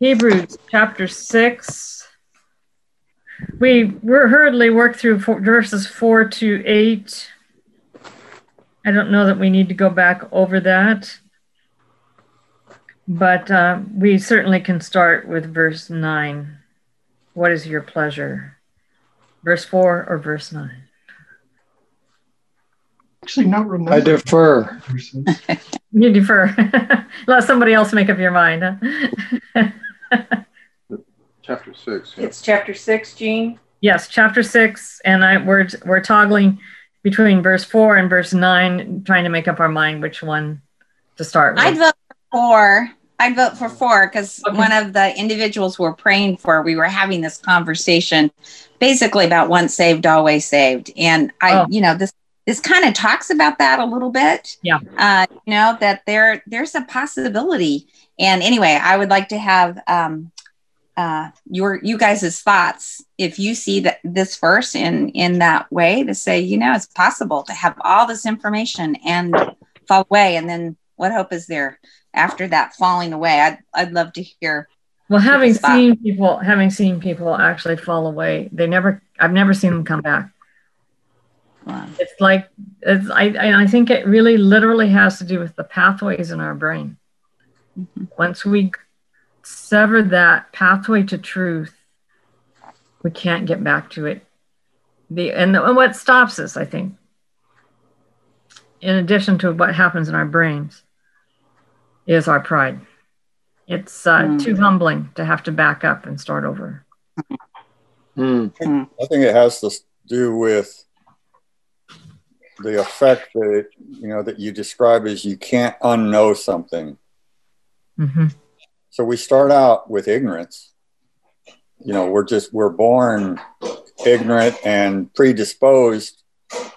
Hebrews chapter 6. We we're hurriedly worked through four, verses 4 to 8. I don't know that we need to go back over that, but uh, we certainly can start with verse 9. What is your pleasure? Verse 4 or verse 9? Actually, not remember. I defer. You defer. Let somebody else make up your mind. Huh? Chapter six. yeah. It's chapter six, Jean. yes, chapter 6, and I we're we're toggling between verse 4 and verse 9 trying to make up our mind which one to start with. I'd vote for four. I'd vote for four because Okay. one of the individuals we're praying for, we were having this conversation basically about once saved, always saved. And I, Oh. you know, this this kind of talks about that a little bit. Yeah. Uh, you know, that there there's a possibility. And anyway, I would like to have um uh your you guys' thoughts if you see that this verse in in that way to say, you know, it's possible to have all this information and fall away and then what hope is there after that falling away i'd, I'd love to hear well, having seen people having seen people actually fall away, they never I've never seen them come back. Um, It's like it's I I think it really literally has to do with the pathways in our brain. Mhm. Once we sever that pathway to truth, we can't get back to it. The and, and what stops us, I think, in addition to what happens in our brains, is our pride. It's uh, Mm. too humbling to have to back up and start over. Hmm. I think it has to do with the effect that you know that you describe is you can't unknow something. hmm So we start out with ignorance. You know, we're just we're born ignorant and predisposed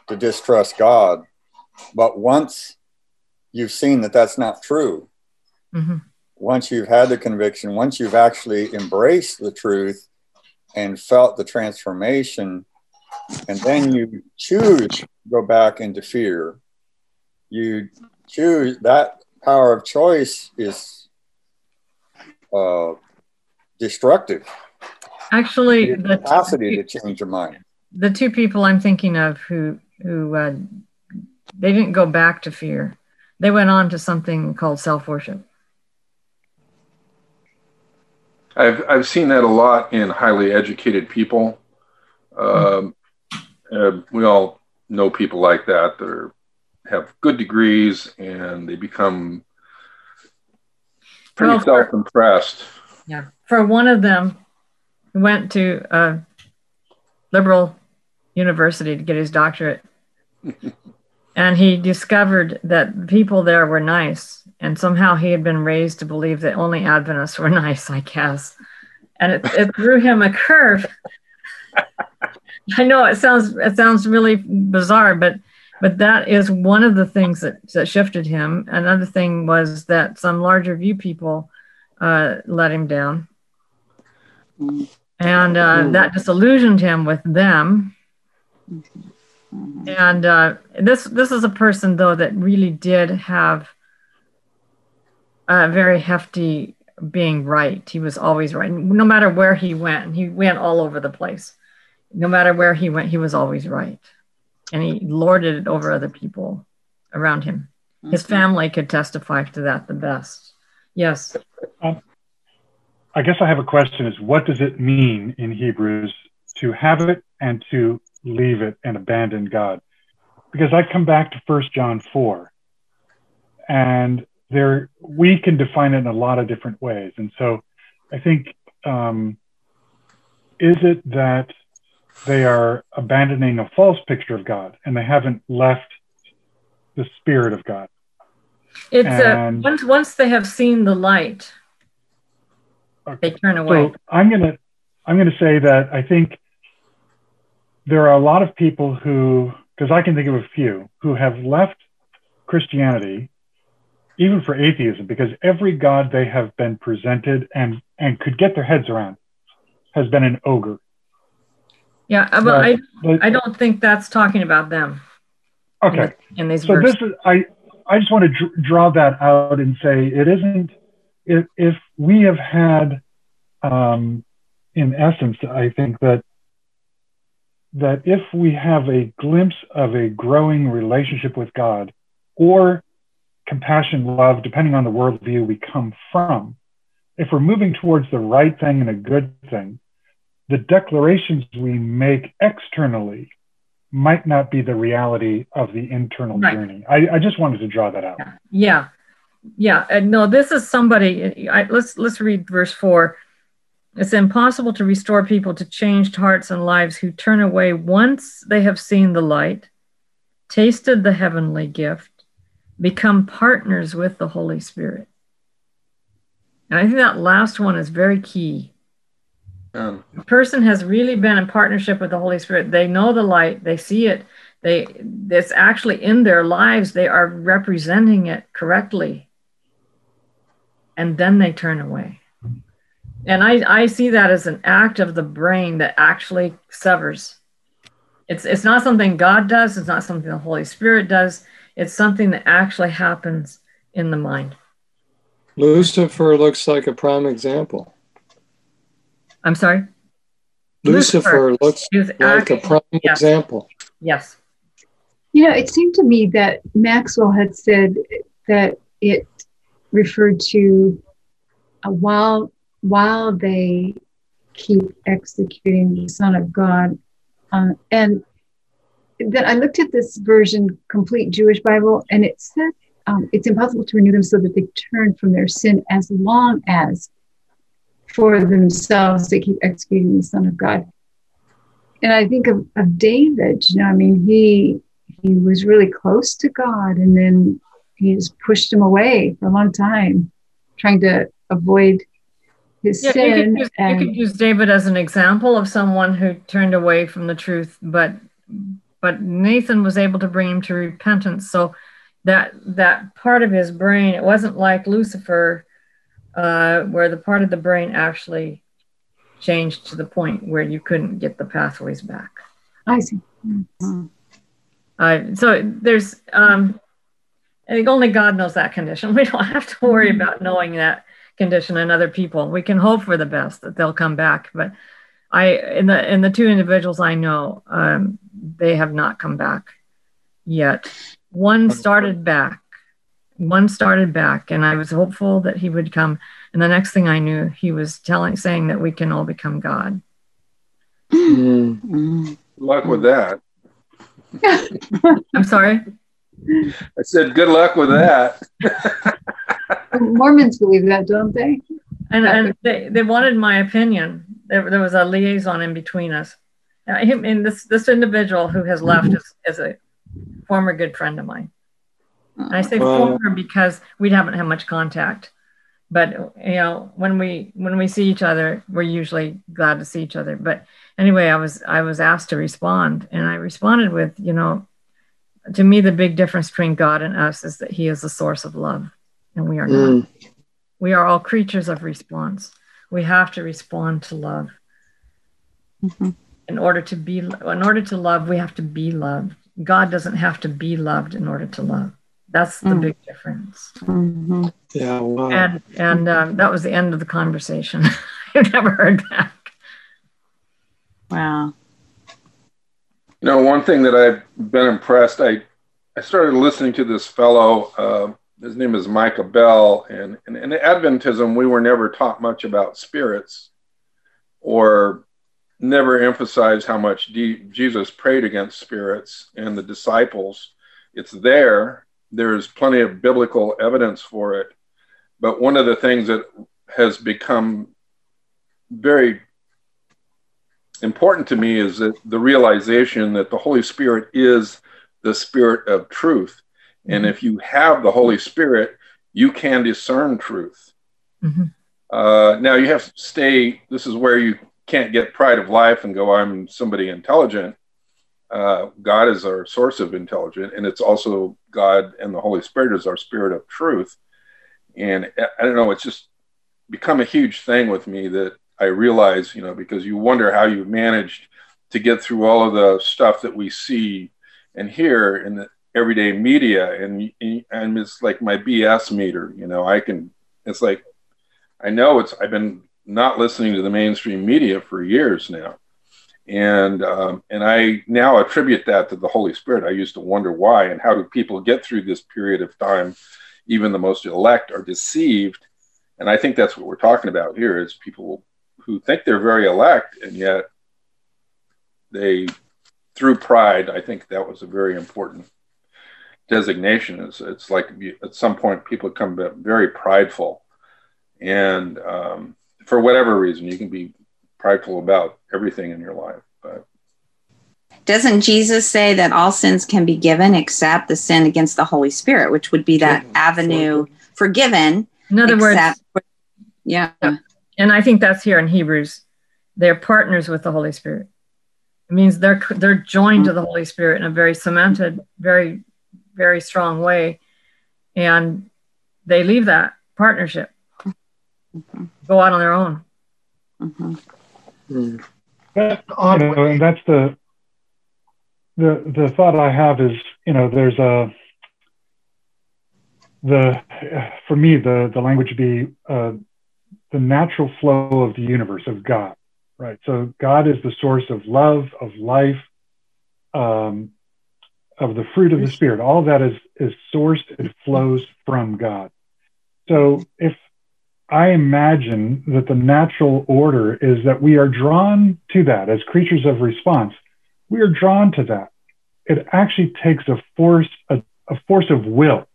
to distrust God. But once you've seen that that's not true, hmm once you've had the conviction, once you've actually embraced the truth and felt the transformation, and then you choose go back into fear, you choose that power of choice is uh, destructive. Actually, Your the capacity to change your mind. the two people I'm thinking of who who uh, they didn't go back to fear. They went on to something called self worship. I've I've seen that a lot in highly educated people. Um, uh, we all know people like that that are, have good degrees and they become pretty Well, self-impressed. Yeah. For one of them, he went to a liberal university to get his doctorate, and he discovered that people there were nice, and somehow he had been raised to believe that only Adventists were nice. I guess, and it, it threw him a curve. I know it sounds it sounds really bizarre, but but that is one of the things that, that shifted him. Another thing was that some larger view people uh, let him down, Mm, and uh, that disillusioned him with them. mhm. And uh, this this is a person though that really did have a very hefty being right. He was always right, no matter where he went. He went all over the place. No matter where he went, he was always right, and he lorded it over other people around him. His Mhm. family could testify to that the best. Yes. I guess I have a question is what does it mean in Hebrews to have it and to leave it and abandon God? Because I come back to 1 John 4 and there we can define it in a lot of different ways. And so I think um, is it that they are abandoning a false picture of God and they haven't left the spirit of God? It's uh, And- once once they have seen the light, they turn away. So I'm gonna I'm gonna say that I think there are a lot of people who, because I can think of a few, who have left Christianity, even for atheism, because every god they have been presented and and could get their heads around has been an ogre. Yeah, uh, but I But- I don't think that's talking about them okay. in these So verses. this is I I just want to dr- draw that out and say it isn't if if we have had um, in essence, I think that that if we have a glimpse of a growing relationship with God or compassion, love, depending on the worldview we come from, if we're moving towards the right thing and a good thing, the declarations we make externally might not be the reality of the internal right. journey. I, I, just wanted to draw that out. Yeah, yeah. Uh, no, this is somebody. I, let's let's read verse four. It's impossible to restore people to changed hearts and lives who turn away once they have seen the light, tasted the heavenly gift, become partners with the Holy Spirit. And I think that last one is very key. Um, a person has really been in partnership with the Holy Spirit. They know the light, they see it, they it's actually in their lives, they are representing it correctly. And then they turn away. And I, I see that as an act of the brain that actually severs. It's it's not something god does. It's not something the holy spirit does. It's something that actually happens in the mind. Lucifer looks like a prime example i'm sorry lucifer, lucifer looks like a prime yes. example yes you know it seemed to me that maxwell had said that it referred to a while while they keep executing the Son of God. Um, and then I looked at this version, Complete Jewish Bible, and it said um, it's impossible to renew them so that they turn from their sin as long as for themselves they keep executing the Son of God. And I think of, of David, you know, I mean, he he was really close to God and then he just pushed him away for a long time, trying to avoid his yeah, sin. You could, use, and, you could use David as an example of someone who turned away from the truth, but but Nathan was able to bring him to repentance. So that that part of his brain, it wasn't like Lucifer, uh, where the part of the brain actually changed to the point where you couldn't get the pathways back. I see. Mm-hmm. Uh, so there's, um, I think only God knows that condition. We don't have to worry mm-hmm. about knowing that condition in other people. We can hope for the best that they'll come back, but I in the in the two individuals I know, um, they have not come back yet. One started back, one started back, and I was hopeful that he would come. And the next thing I knew, he was telling, saying that we can all become God. Mm. Luck with that. I'm sorry. I said, good luck with that. Mormons believe that, don't they? And, and they, they wanted my opinion. There, there was a liaison in between us. Now, him, and this, this individual who has left is, is a former good friend of mine. And I say former because we haven't had much contact. But you know, when we when we see each other, we're usually glad to see each other. But anyway, I was I was asked to respond, and I responded with, you know, to me, the big difference between God and us is that He is the source of love and we are mm. not. We are all creatures of response. We have to respond to love. Mm-hmm. In order to be, in order to love, we have to be loved. God doesn't have to be loved in order to love. That's the mm. big difference. Mm-hmm. Yeah, wow. And and um, that was the end of the conversation. I've never heard back. Wow. You know, one thing that I've been impressed. I I started listening to this fellow. Uh, his name is Micah Bell. And, and in Adventism, we were never taught much about spirits or never emphasized how much D- Jesus prayed against spirits and the disciples. It's there. There's plenty of biblical evidence for it. But one of the things that has become very important to me is that the realization that the Holy Spirit is the spirit of truth and if you have the Holy Spirit, you can discern truth. Mm-hmm. Uh, now you have to stay, this is where you can't get pride of life and go, I'm somebody intelligent. Uh, God is our source of intelligence, and it's also God and the Holy Spirit is our spirit of truth. And I don't know, it's just become a huge thing with me that I realize, you know, because you wonder how you managed to get through all of the stuff that we see and hear, in the everyday media and and it's like my BS meter. You know, I can. It's like I know it's. I've been not listening to the mainstream media for years now. And, um, and I now attribute that to the Holy Spirit. I used to wonder why and how do people get through this period of time? Even the most elect are deceived. And I think that's what we're talking about here is people who think they're very elect and yet they, through pride, I think that was a very important designation. Is it's like at some point people become very prideful, and um, for whatever reason, you can be prideful about everything in your life. But doesn't Jesus say that all sins can be given except the sin against the Holy Spirit, which would be that avenue forgiven? In other words, yeah. And I think that's here in Hebrews. They're partners with the Holy Spirit. It means they're they're joined to the Holy Spirit in a very cemented, very, very strong way, and they leave that partnership, mm-hmm. go out on their own. Mm-hmm. Mm. That, you know, and that's the the the thought I have is you know there's a the for me the the language would be uh, the natural flow of the universe of God right? So God is the source of love, of life, um, of the fruit of the Spirit. All of that is is sourced and flows from God. So if I imagine that the natural order is that we are drawn to that as creatures of response. We are drawn to that. It actually takes a force, a, a force of will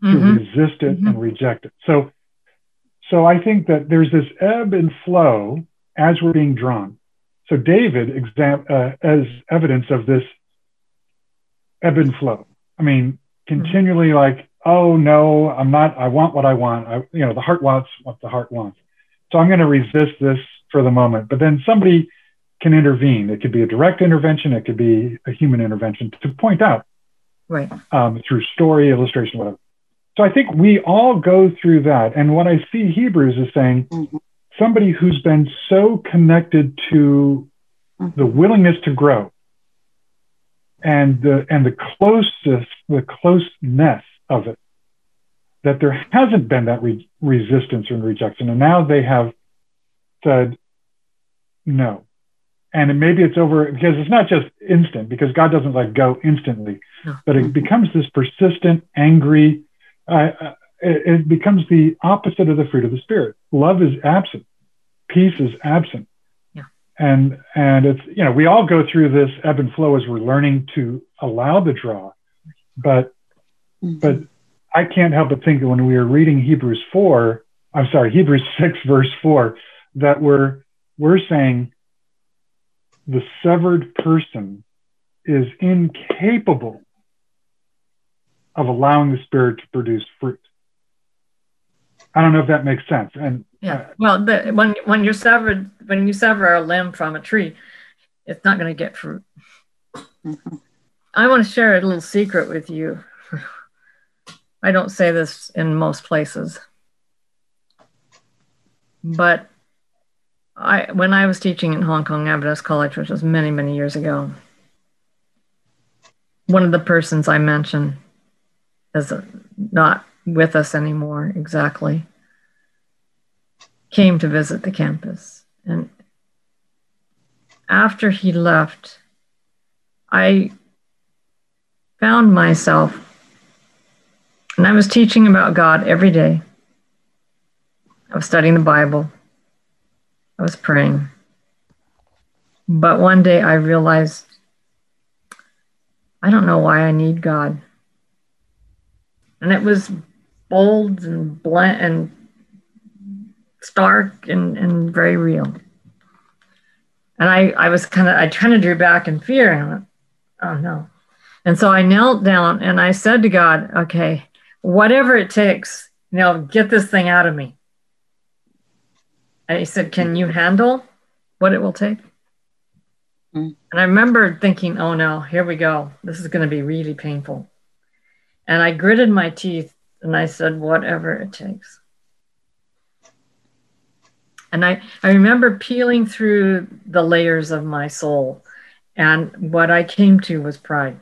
to mm-hmm. resist it mm-hmm. and reject it. So, so I think that there's this ebb and flow as we're being drawn. So David exam- uh, as evidence of this ebb and flow. I mean, continually mm-hmm. like, oh no, I'm not. I want what I want. I, you know, the heart wants what the heart wants. So I'm going to resist this for the moment. But then somebody can intervene. It could be a direct intervention. It could be a human intervention to point out, right, um, through story, illustration, whatever. So I think we all go through that. And what I see Hebrews is saying, mm-hmm somebody who's been so connected to mm-hmm. the willingness to grow and the and the closest the closeness of it that there hasn't been that re- resistance and rejection. And now they have said no. And maybe it's over because it's not just instant because god doesn't let go instantly but it becomes this persistent angry uh, uh it, it becomes the opposite of the fruit of the spirit. Love is absent, peace is absent. And and it's you know we all go through this ebb and flow as we're learning to allow the draw, but mm-hmm. but I can't help but think that when we are reading Hebrews four, I'm sorry Hebrews six verse four, that we're we're saying the severed person is incapable of allowing the spirit to produce fruit. I don't know if that makes sense. And yeah, uh, well, the, when when you're severed, when you sever a limb from a tree, it's not going to get fruit. Mm-hmm. I want to share a little secret with you. I don't say this in most places, but I when I was teaching in Hong Kong Adventist College, which was many many years ago, one of the persons I mentioned is not with us anymore exactly, came to visit the campus. And after he left, I found myself, and I was teaching about God every day. I was studying the Bible, I was praying. But one day I realized I don't know why I need God. And it was bold and blunt and stark and, and very real. And I, I was kind of, I kind of drew back in fear and I went, oh no. And so I knelt down and I said to God, okay, whatever it takes, you know, get this thing out of me. And he said, can you handle what it will take? Mm. And I remember thinking, oh no, here we go. This is going to be really painful. And I gritted my teeth and I said, whatever it takes. And I, I remember peeling through the layers of my soul. And what I came to was pride,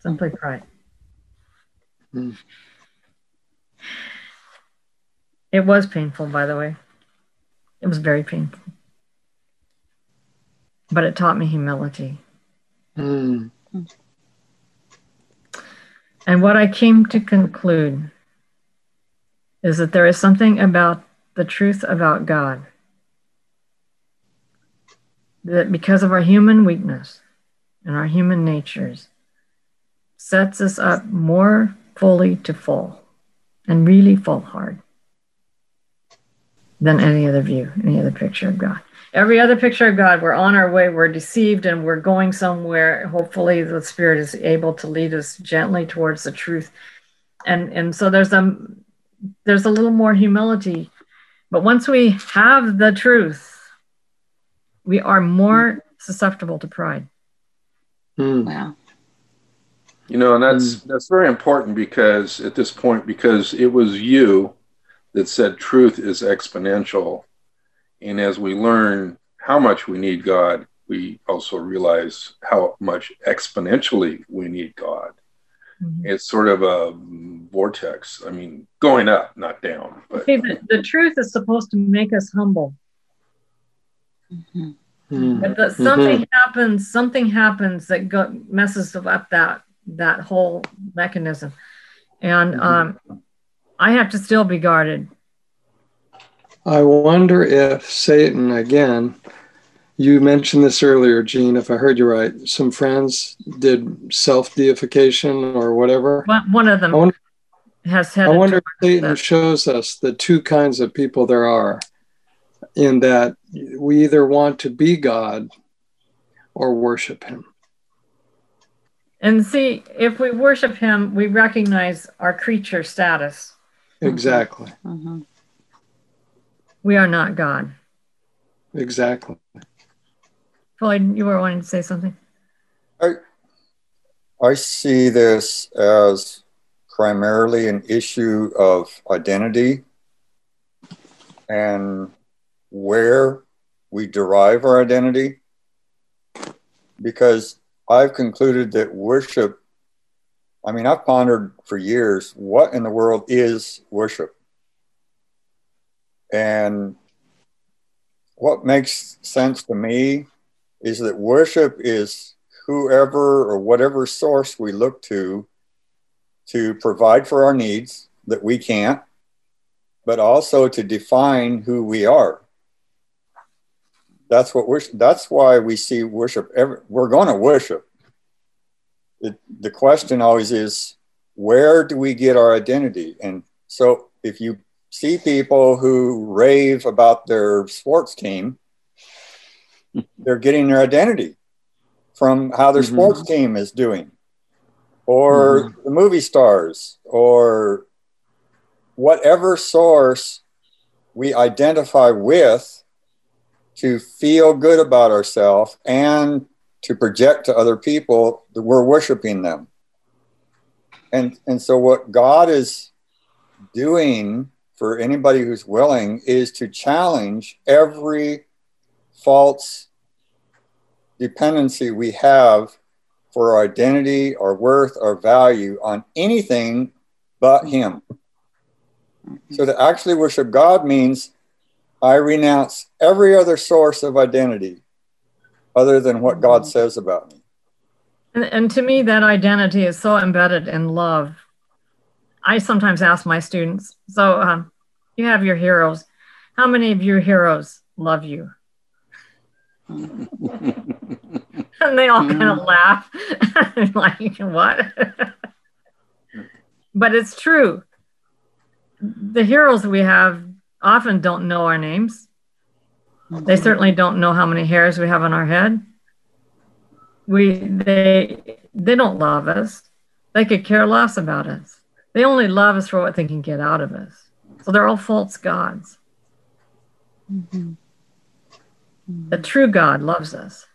simply pride. Mm. It was painful, by the way. It was very painful. But it taught me humility. Mm. And what I came to conclude is that there is something about the truth about God that because of our human weakness and our human natures sets us up more fully to fall and really fall hard than any other view, any other picture of God. Every other picture of God, we're on our way, we're deceived, and we're going somewhere. Hopefully, the Spirit is able to lead us gently towards the truth. And, and so there's a, there's a little more humility. But once we have the truth, we are more susceptible to pride. Mm. Wow. You know, and that's that's very important because at this point, because it was you that said truth is exponential. And as we learn how much we need God, we also realize how much exponentially we need God. Mm-hmm. It's sort of a vortex. I mean, going up, not down. But See, the, the truth is supposed to make us humble. Mm-hmm. But the, something mm-hmm. happens, something happens that go, messes up that that whole mechanism. And mm-hmm. um, I have to still be guarded. I wonder if Satan, again, you mentioned this earlier, Gene, if I heard you right, some friends did self deification or whatever. One of them wonder, has had. I wonder if Satan that. shows us the two kinds of people there are, in that we either want to be God or worship Him. And see, if we worship him, we recognize our creature status. Exactly. Mm-hmm. We are not God. Exactly. Floyd, you were wanting to say something? I, I see this as primarily an issue of identity and where we derive our identity. Because I've concluded that worship, I mean, I've pondered for years what in the world is worship? And what makes sense to me is that worship is whoever or whatever source we look to to provide for our needs that we can't, but also to define who we are that's what we're. that's why we see worship every, we're going to worship it, the question always is where do we get our identity and so if you see people who rave about their sports team they're getting their identity from how their mm-hmm. sports team is doing or mm-hmm. the movie stars or whatever source we identify with to feel good about ourselves and to project to other people that we're worshiping them. And, and so, what God is doing for anybody who's willing is to challenge every false dependency we have for our identity, our worth, our value on anything but Him. So, to actually worship God means I renounce every other source of identity other than what God mm-hmm. says about me. And, and, to me, that identity is so embedded in love. I sometimes ask my students, so um, you have your heroes. How many of your heroes love you? and they all kind of mm-hmm. laugh, like, what? but it's true. The heroes we have often don't know our names. They certainly don't know how many hairs we have on our head. We they they don't love us. They could care less about us. They only love us for what they can get out of us. So they're all false gods. Mm-hmm. The true God loves us.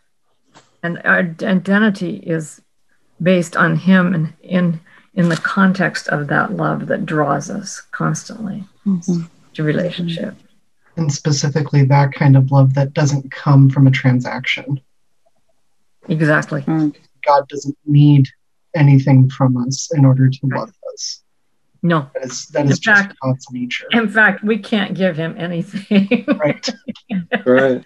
And our identity is based on him and in in the context of that love that draws us constantly. Mm-hmm to relationship. And specifically, that kind of love that doesn't come from a transaction. Exactly. God doesn't need anything from us in order to right. love us. No. That is, that is In fact- just God's nature. In fact, we can't give him anything. right. Right.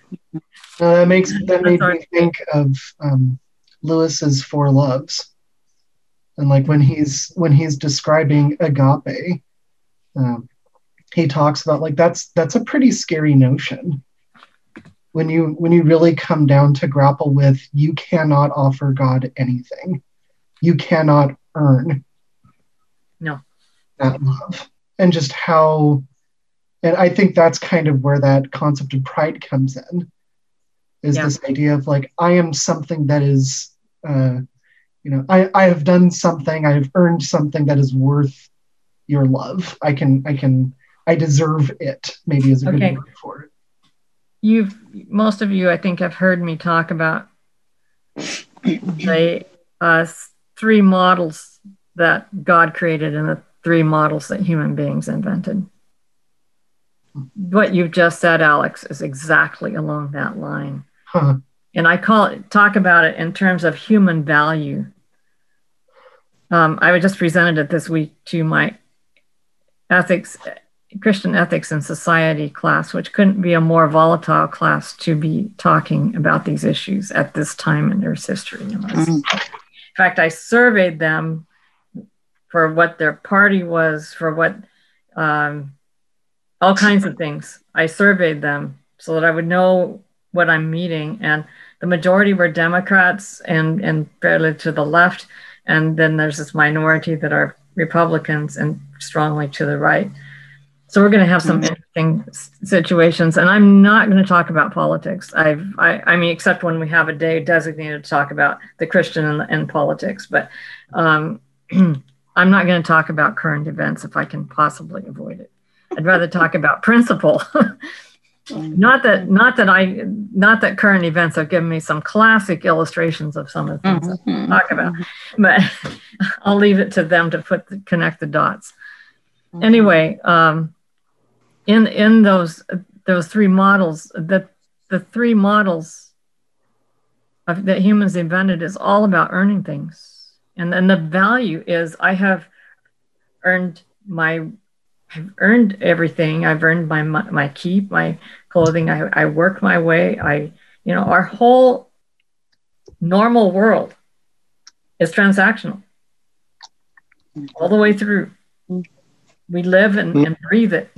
Uh, that makes that made me think of um, Lewis's Four Loves, and like when he's when he's describing agape, um, he talks about like that's that's a pretty scary notion. When you when you really come down to grapple with, you cannot offer God anything, you cannot earn. No. That love, and just how, and I think that's kind of where that concept of pride comes in is Yeah. this idea of like I am something that is uh you know I, I have done something I have earned something that is worth your love I can I can I deserve it maybe is a good word for it You've most of you, I think, have heard me talk about the uh, three models that God created and the three models that human beings invented. What you've just said, Alex, is exactly along that line. huh and I call it talk about it in terms of human value. Um, I just presented it this week to my ethics, Christian ethics and society class, which couldn't be a more volatile class to be talking about these issues at this time in Earth's history. Mm-hmm. In fact, I surveyed them for what their party was, for what um, all kinds of things. I surveyed them so that I would know what I'm meeting, and the majority were Democrats and and fairly to the left, and then there's this minority that are Republicans and strongly to the right. So we're going to have some interesting s- situations, and I'm not going to talk about politics. I've, I, I mean, except when we have a day designated to talk about the Christian and, and politics, but um, I'm not going to talk about current events if I can possibly avoid it. I'd rather talk about principle. not that, not that I, not that current events have given me some classic illustrations of some of the things I Mhm. talk about, but I'll leave it to them to put the, connect the dots. Anyway, um, in in those those three models, the the three models of, that humans invented is all about earning things, and then the value is I have earned my I've earned everything. I've earned my my, my keep, my clothing. I, I work my way. I you know our whole normal world is transactional all the way through. Mm-hmm. We live and, mm-hmm. and breathe it.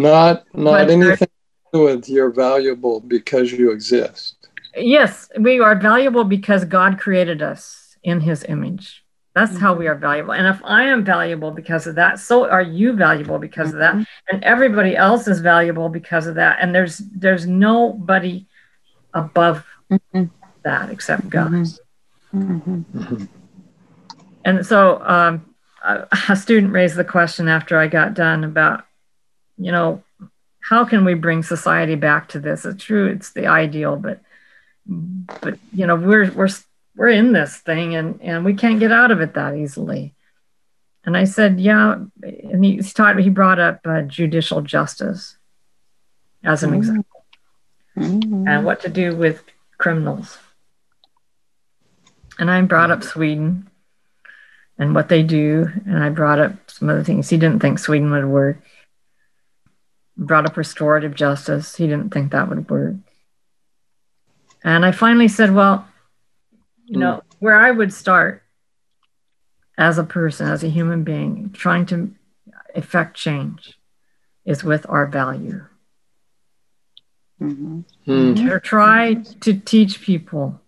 Not not But anything to do with you're valuable because you exist. Yes, we are valuable because God created us in his image. That's how we are valuable. And if I am valuable because of that, so are you valuable because of that. And everybody else is valuable because of that. And there's there's nobody above Mhm. that except God. Mhm. And so um, a, a student raised the question after I got done about, you know, how can we bring society back to this? It's true, it's the ideal, but but you know, we're we're we're in this thing and and we can't get out of it that easily. And I said, yeah, and he taught he brought up uh, judicial justice as an example Mhm. and what to do with criminals. And I brought up Sweden and what they do, and I brought up some other things. He didn't think Sweden would work. Brought up restorative justice. He didn't think that would work. And I finally said, well, you know, where I would start as a person, as a human being, trying to effect change is with our value Mhm. Hmm. to try to teach people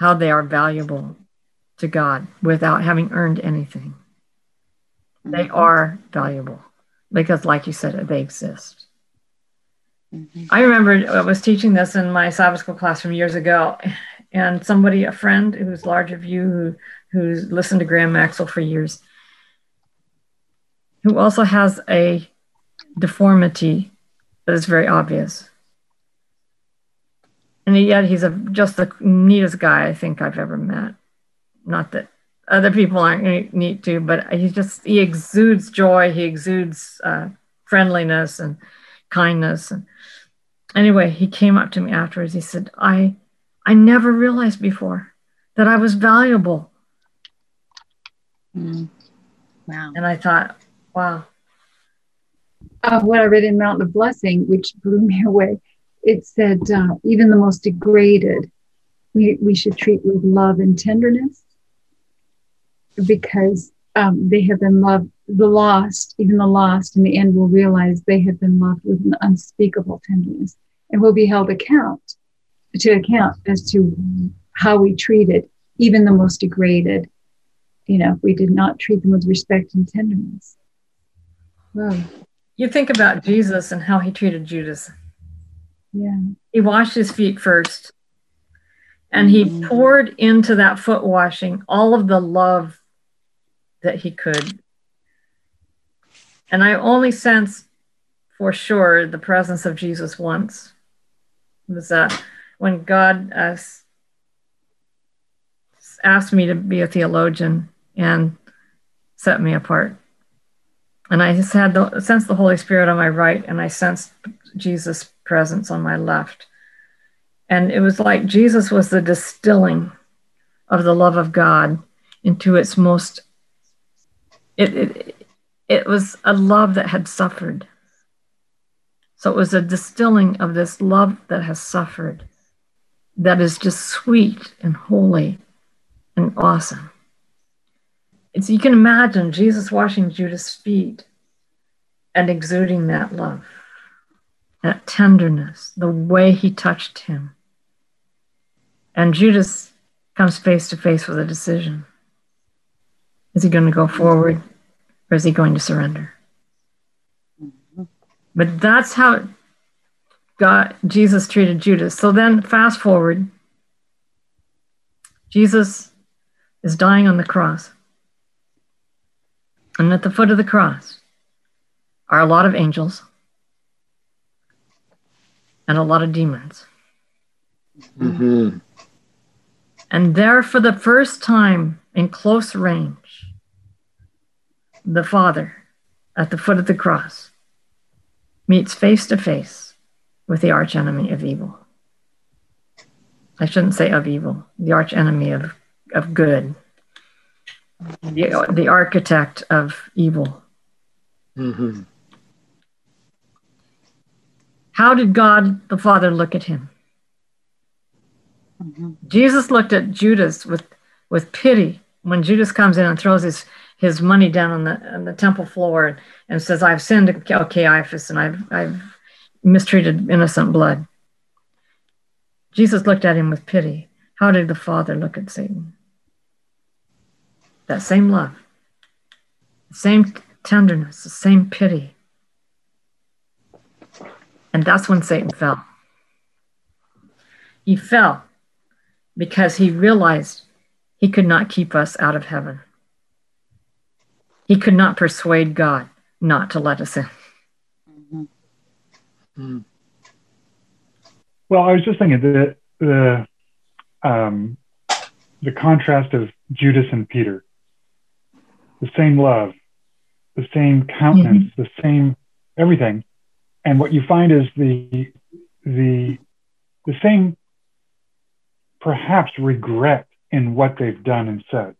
how they are valuable to God without having earned anything. They are valuable because, like you said, they exist. Mhm. I remember I was teaching this in my Sabbath school class from years ago, and somebody, a friend who's large of you, who who's listened to Graham Maxwell for years, who also has a deformity that is very obvious. And yet he's a, just the neatest guy I think I've ever met. Not that other people aren't neat too, but he just he exudes joy. He exudes uh, friendliness and kindness. And anyway, he came up to me afterwards. He said, "I, I never realized before that I was valuable Mm. Wow. And I thought, wow. Uh, what I read in Mountain of Blessing, which blew me away, it said, uh, even the most degraded, we, we should treat with love and tenderness because um, they have been loved. The lost, even the lost, in the end will realize they have been loved with an unspeakable tenderness and will be held account to account as to how we treated even the most degraded. You know, we did not treat them with respect and tenderness. Wow. You think about Jesus and how he treated Judas. Yeah. He washed his feet first, and he Mhm. poured into that foot washing all of the love that he could. And I only sense for sure the presence of Jesus once. It was that when God uh, asked me to be a theologian and set me apart. And I just had the sense the Holy Spirit on my right, and I sensed Jesus' presence on my left. And it was like Jesus was the distilling of the love of God into its most it it it was a love that had suffered. So it was a distilling of this love that has suffered that is just sweet and holy and awesome. It's you can imagine Jesus washing Judas' feet and exuding that love, that tenderness, the way he touched him. And Judas comes face to face with a decision. Is he going to go forward or is he going to surrender? But that's how God Jesus treated Judas. So then fast forward. Jesus is dying on the cross. And at the foot of the cross are a lot of angels and a lot of demons. Mhm. And there, for the first time in close range, the Father at the foot of the cross meets face to face with the archenemy of evil. I shouldn't say of evil, the archenemy of, of good, the, the architect of evil. Mhm. How did God the Father look at him? Mhm. Jesus looked at Judas with, with pity when Judas comes in and throws his, his money down on the, on the temple floor and says, I've sinned, O Caiaphas, and I've, I've mistreated innocent blood. Jesus looked at him with pity. How did the Father look at Satan? That same love, the same tenderness, the same pity. And that's when Satan fell. He fell because he realized he could not keep us out of heaven. He could not persuade God not to let us in. Mhm. Mhm. Well, I was just thinking the the um, the contrast of Judas and Peter, the same love, the same countenance, the same everything, and what you find is the the the same perhaps regret in what they've done and said,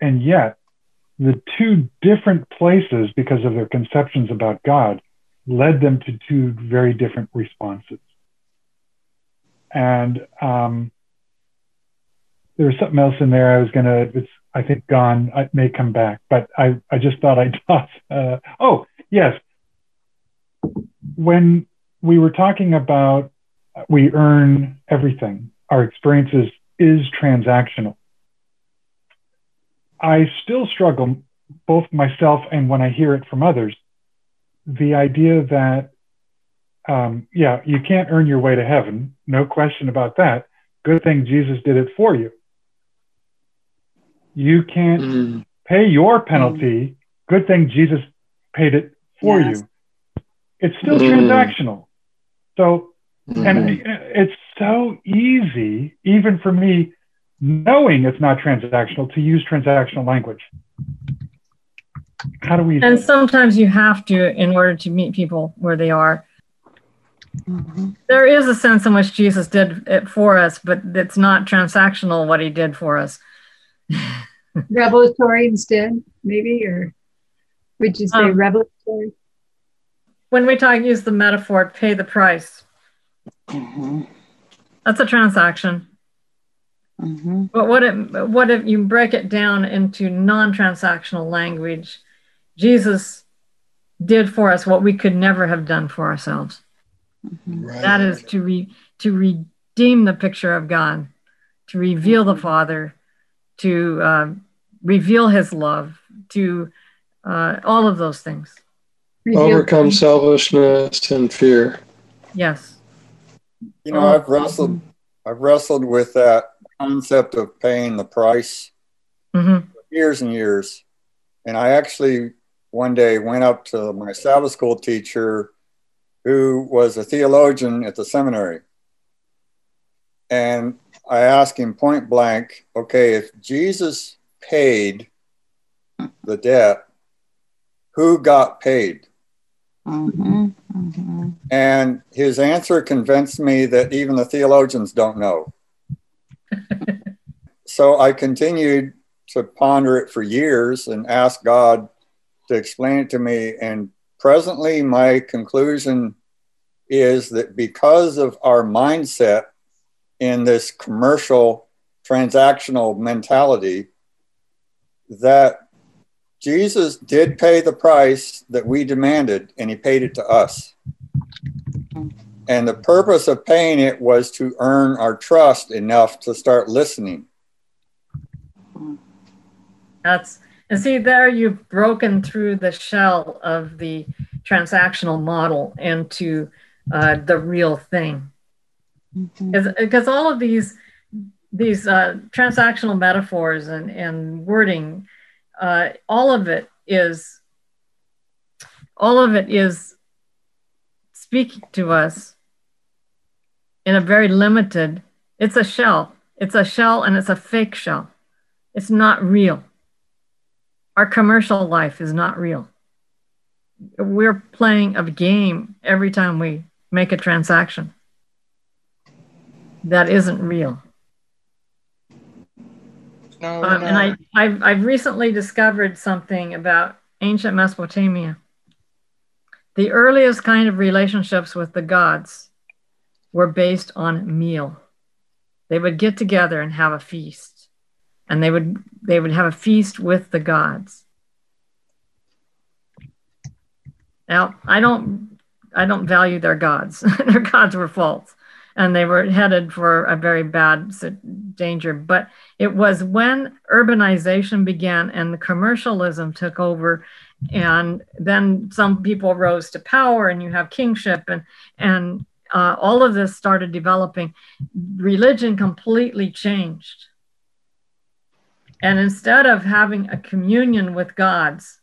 and yet the two different places because of their conceptions about God led them to two very different responses and um, there was something else in there. I was gonna. It's I think gone. It may come back, but I I just thought I'd toss. Uh, oh yes, when we were talking about we earn everything, our experiences is transactional. I still struggle, both myself and when I hear it from others, the idea that um, yeah, you can't earn your way to heaven. No question about that. Good thing Jesus did it for you. You can't Mm. pay your penalty. Good thing Jesus paid it for Yes. you. It's still Mm. transactional. So, and Mhm. it's so easy, even for me, knowing it's not transactional, to use transactional language. How do we? And sometimes you have to in order to meet people where they are. Mhm. There is a sense in which Jesus did it for us, but it's not transactional what he did for us. revelatory instead, maybe, or would you say Um, revelatory? When we talk, use the metaphor, pay the price. Mhm. That's a transaction. Mhm. But what if what if you break it down into non-transactional language? Jesus did for us what we could never have done for ourselves. Right. That is to re, to redeem the picture of God, to reveal the Father, to uh, reveal His love, to uh, all of those things. Reveal- Overcome selfishness and fear. Yes. You know, I've wrestled, I've wrestled with that concept of paying the price hmm years and years. And I actually one day went up to my Sabbath school teacher, who was a theologian at the seminary. And I asked him point blank, okay, if Jesus paid the debt, who got paid? Mhm. Mhm. And his answer convinced me that even the theologians don't know. So I continued to ponder it for years and ask God to explain it to me. And presently, my conclusion is that because of our mindset in this commercial transactional mentality, that Jesus did pay the price that we demanded, and he paid it to us. And the purpose of paying it was to earn our trust enough to start listening. That's and see there you've broken through the shell of the transactional model into uh, the real thing. Because all of these these uh, transactional metaphors and, and wording uh, all of it is all of it is speaking to us in a very limited it's a shell it's a shell and it's a fake shell it's not real our commercial life is not real we're playing a game every time we make a transaction that isn't real. No, Um, no. and I, I've, I've recently discovered something about ancient Mesopotamia. The earliest kind of relationships with the gods were based on meal. They would get together and have a feast, and they would they would have a feast with the gods. Now, I don't I don't value their gods. their gods were false, and they were headed for a very bad danger. But it was when urbanization began and the commercialism took over, and then some people rose to power, and you have kingship, and and uh, all of this started developing. Religion completely changed, and instead of having a communion with gods,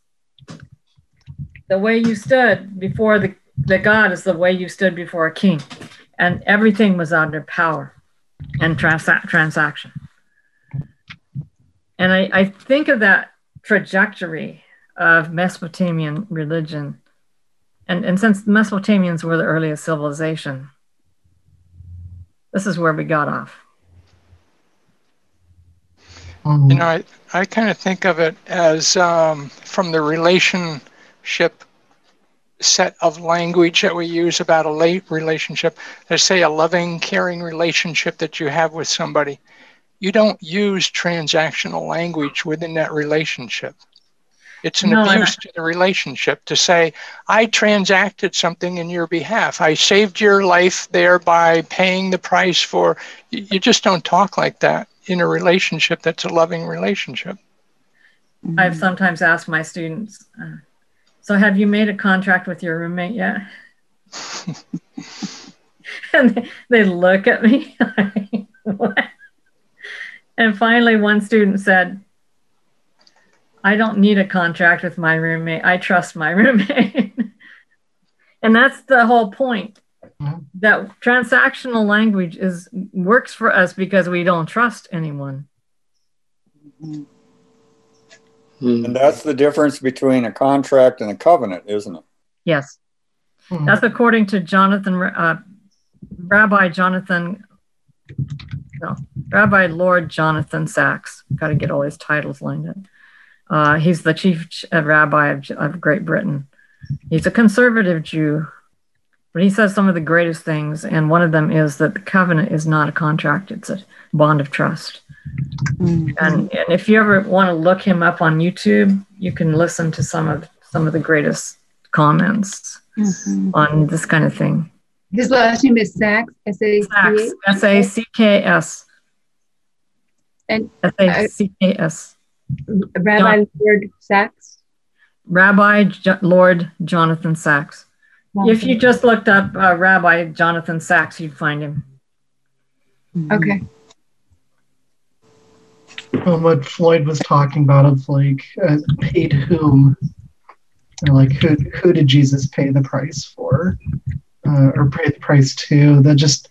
the way you stood before the, the God is the way you stood before a king. And everything was under power and transa- transaction. And I, I think of that trajectory of Mesopotamian religion. And, and since the Mesopotamians were the earliest civilization, this is where we got off. Um, You know, I, I kind of think of it as um, from the relationship set of language that we use about a late relationship. Let's say a loving, caring relationship that you have with somebody. You don't use transactional language within that relationship. It's an No, abuse to the relationship to say, I transacted something in your behalf. I saved your life there by paying the price for. You just don't talk like that in a relationship that's a loving relationship. I've sometimes asked my students, uh, so have you made a contract with your roommate yet? and they, they look at me like, what? And finally, one student said, I don't need a contract with my roommate. I trust my roommate. and that's the whole point. Mhm. That transactional language is works for us because we don't trust anyone. Hmm. And that's the difference between a contract and a covenant, isn't it? Yes. hmm. That's according to Jonathan, uh, Rabbi Jonathan No, Rabbi Lord Jonathan Sacks. Got to get all his titles lined up. Uh, he's the chief uh, rabbi of, of Great Britain. He's a conservative Jew, but he says some of the greatest things, and one of them is that the covenant is not a contract; it's a bond of trust. And, and if you ever want to look him up on YouTube, you can listen to some of some of the greatest comments on this kind of thing. His last name is Sacks, S A C Sacks, H. S A C K S. And S A C K S. Rabbi Lord Sacks. Rabbi Jo- Lord Jonathan Sacks. If you just looked up uh, Rabbi Jonathan Sacks, you'd find him. Okay. Well, what Floyd was talking about of like uh, paid whom, or like who who did Jesus pay the price for, uh, or pay the price to? That just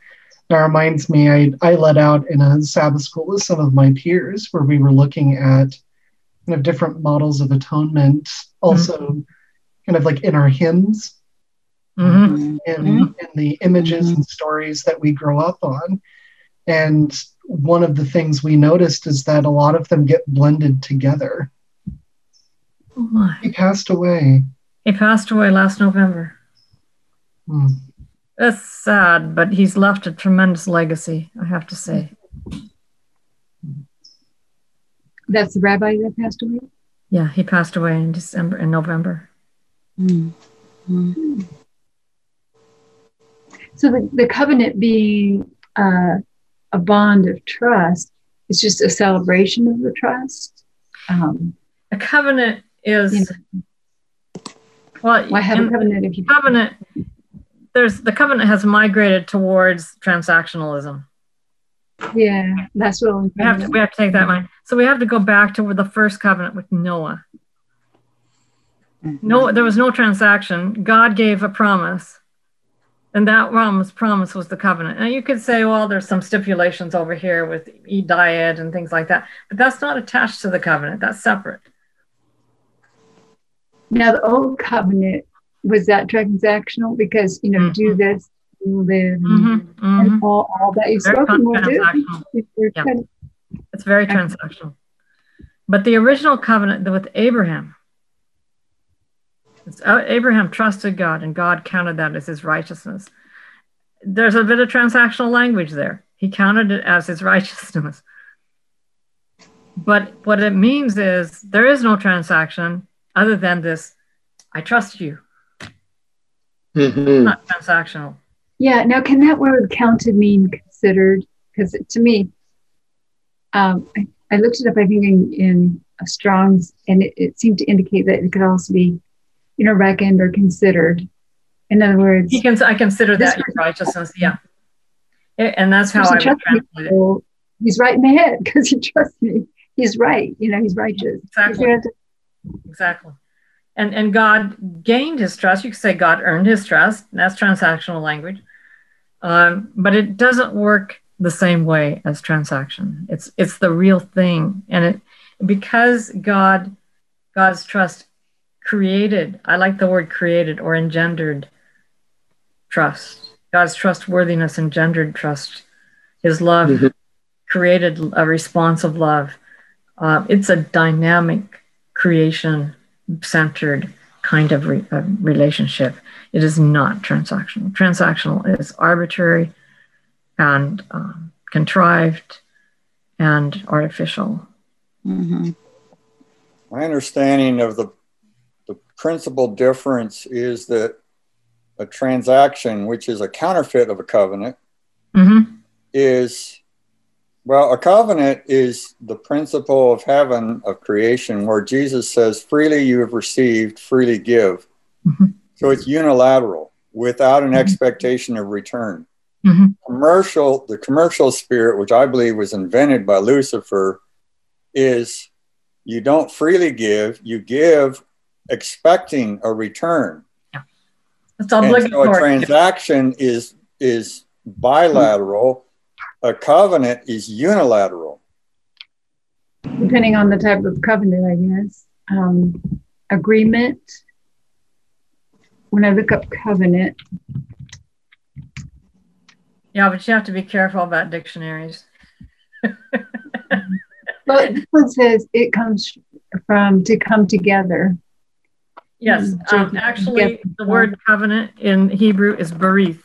that reminds me. I I let out in a Sabbath school with some of my peers where we were looking at kind of different models of atonement, also kind of like in our hymns hmm in, in the images and stories that we grow up on. And one of the things we noticed is that a lot of them get blended together. Oh. He passed away. He passed away last November. Hmm. That's sad, but he's left a tremendous legacy, I have to say. That's the rabbi that passed away. Yeah, he passed away in December, in November. So the, the covenant being uh, a bond of trust is just a celebration of the trust. Um, A covenant is, you know, well, why have a covenant if you covenant there's the covenant has migrated towards transactionalism Yeah, that's what I'm we have to we have to take that in mind so we have to go back to the first covenant with noah. Mm-hmm. No there was no transaction. God gave a promise and that promise promise was the covenant. And you could say well there's some stipulations over here with e diet and things like that but that's not attached to the covenant. That's separate. Now, the old covenant was that transactional? Because you know do mm-hmm. this, you live, Mhm, and mhm. all, all that you've Very spoken will do. Yeah. kind of- It's very transactional. But the original covenant with Abraham, it's, uh, Abraham trusted God and God counted that as his righteousness. There's a bit of transactional language there. He counted it as his righteousness. But what it means is there is no transaction other than this I trust you. Mhm. Not transactional. Yeah. Now, can that word counted mean considered? Because to me, um, I, I looked it up. I think in, in Strong's, and it, it seemed to indicate that it could also be, you know, reckoned or considered. In other words, He can, I consider This that your righteousness. Yeah. And that's how I would me, translate it. he's right in the head because he trusts me. He's right. You know, he's righteous. Exactly. To- Exactly. And and God gained his trust. You could say God earned his trust. That's transactional language. Um, but it doesn't work the same way as transaction. It's it's the real thing. And it because God God's trust created, I like the word created or engendered trust. God's trustworthiness engendered trust. His love Mhm. created a response of love. Uh, it's a dynamic creation centered kind of re- uh, relationship. It is not transactional. Transactional is arbitrary and um, contrived and artificial. My understanding of the, the principal difference is that a transaction, which is a counterfeit of a covenant, hmm is well, a covenant is the principle of heaven of creation where Jesus says, freely you have received, freely give. Mhm. So it's unilateral without an expectation of return. hmm Commercial, the commercial spirit, which I believe was invented by Lucifer, is you don't freely give, you give expecting a return. It's And so a transaction is is bilateral. A covenant is unilateral. depending on the type of covenant, I guess. Um, agreement. When I look up covenant, yeah, but you have to be careful about dictionaries. But this one says it comes from to come together. Yes, um, actually, the word covenant in Hebrew is berith,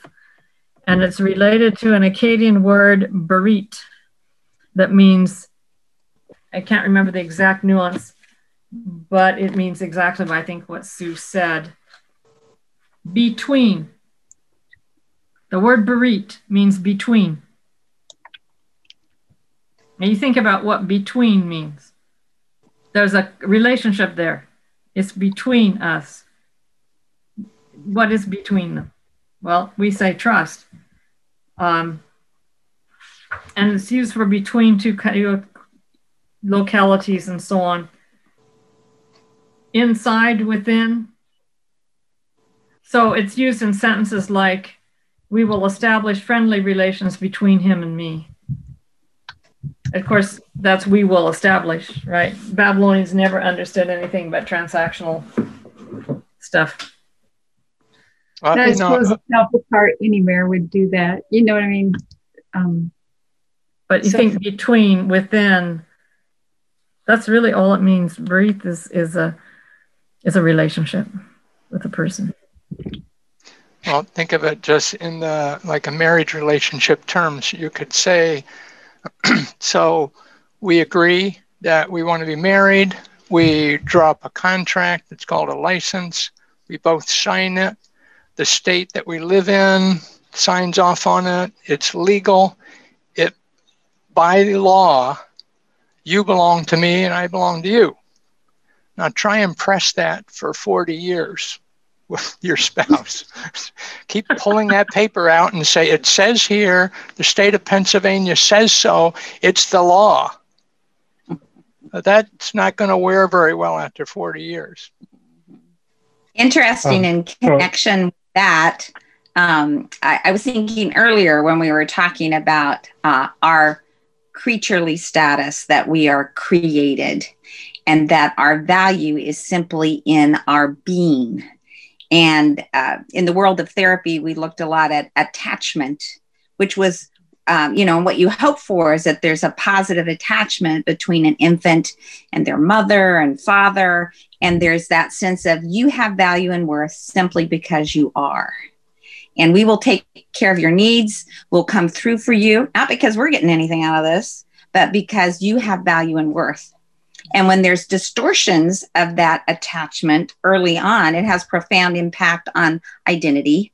and it's related to an Akkadian word berit that means, I can't remember the exact nuance, but it means exactly what I think what Sue said. Between. The word berit means between. And you think about what between means. There's a relationship there. It's between us. What is between them? Well, we say trust. Um, and it's used for between two localities and so on. Inside, within. So it's used in sentences like, we will establish friendly relations between him and me. Of course, that's we will establish, right? Babylonians never understood anything but transactional stuff. Uh, I suppose a Alpha part anywhere would do that. You know what I mean? Um, but you so, think between, within, that's really all it means. Berith is, is a is a relationship with a person. Well, think of it just in the like a marriage relationship terms. You could say, so we agree that we want to be married. We draw up a contract It's called a license. We both sign it. The state that we live in signs off on it. It's legal. It by the law, you belong to me and I belong to you. Now try and press that for 40 years with your spouse. Keep pulling that paper out and say, it says here, the state of Pennsylvania says so, it's the law. That's not going to wear very well after 40 years. Interesting in uh, connection with that. Um, I, I, was thinking earlier when we were talking about uh, our creaturely status that we are created and that our value is simply in our being and uh, in the world of therapy, we looked a lot at attachment, which was, um, you know, what you hope for is that there's a positive attachment between an infant and their mother and father. And there's that sense of you have value and worth simply because you are. And we will take care of your needs. We'll come through for you, not because we're getting anything out of this, but because you have value and worth. And when there's distortions of that attachment early on, it has profound impact on identity.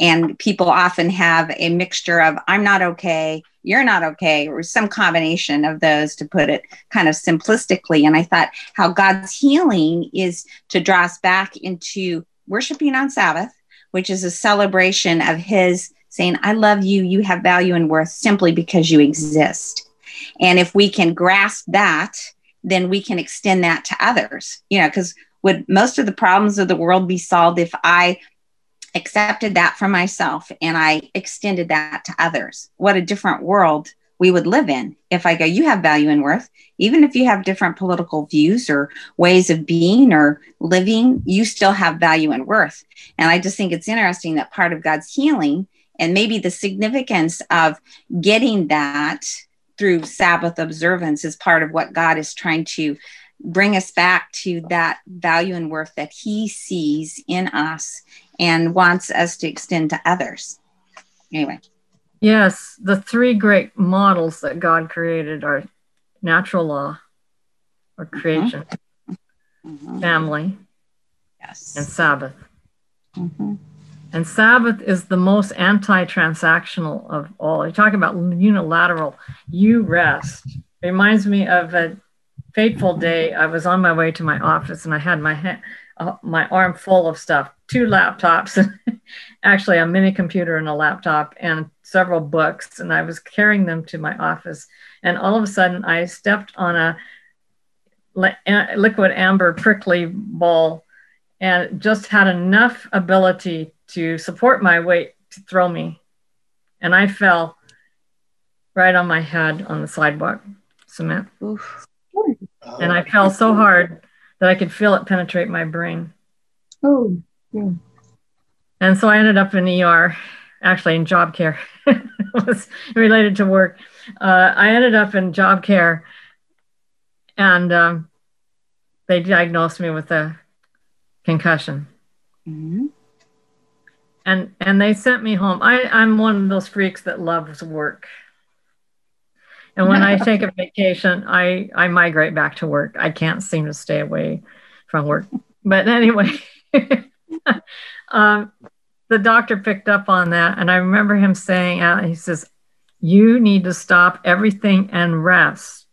And people often have a mixture of, I'm not okay, you're not okay, or some combination of those to put it kind of simplistically. And I thought how God's healing is to draw us back into worshiping on Sabbath, which is a celebration of His saying, I love you, you have value and worth simply because you exist. And if we can grasp that, then we can extend that to others. You know, because would most of the problems of the world be solved if I accepted that for myself and I extended that to others? What a different world we would live in if I go, you have value and worth. Even if you have different political views or ways of being or living, you still have value and worth. And I just think it's interesting that part of God's healing and maybe the significance of getting that through Sabbath observance is part of what God is trying to bring us back to that value and worth that He sees in us and wants us to extend to others. Anyway. Yes, the three great models that God created are natural law or creation, mm-hmm. family, yes. and Sabbath. Mm-hmm. And Sabbath is the most anti transactional of all. You're talking about unilateral. You rest. It reminds me of a fateful day. I was on my way to my office and I had my, ha- uh, my arm full of stuff two laptops, actually, a mini computer and a laptop, and several books. And I was carrying them to my office. And all of a sudden, I stepped on a liquid amber prickly ball and just had enough ability to support my weight to throw me. And I fell right on my head on the sidewalk cement. Oof. And I fell so hard that I could feel it penetrate my brain. Oh, yeah. And so I ended up in ER, actually in job care. it was related to work. uh, I ended up in job care, and um, they diagnosed me with a concussion. Mhm. and and they sent me home. I I'm one of those freaks that loves work. And when I take a vacation, I I migrate back to work. I can't seem to stay away from work. But anyway, um, the doctor picked up on that, and I remember him saying, uh, "He says, you need to stop everything and rest."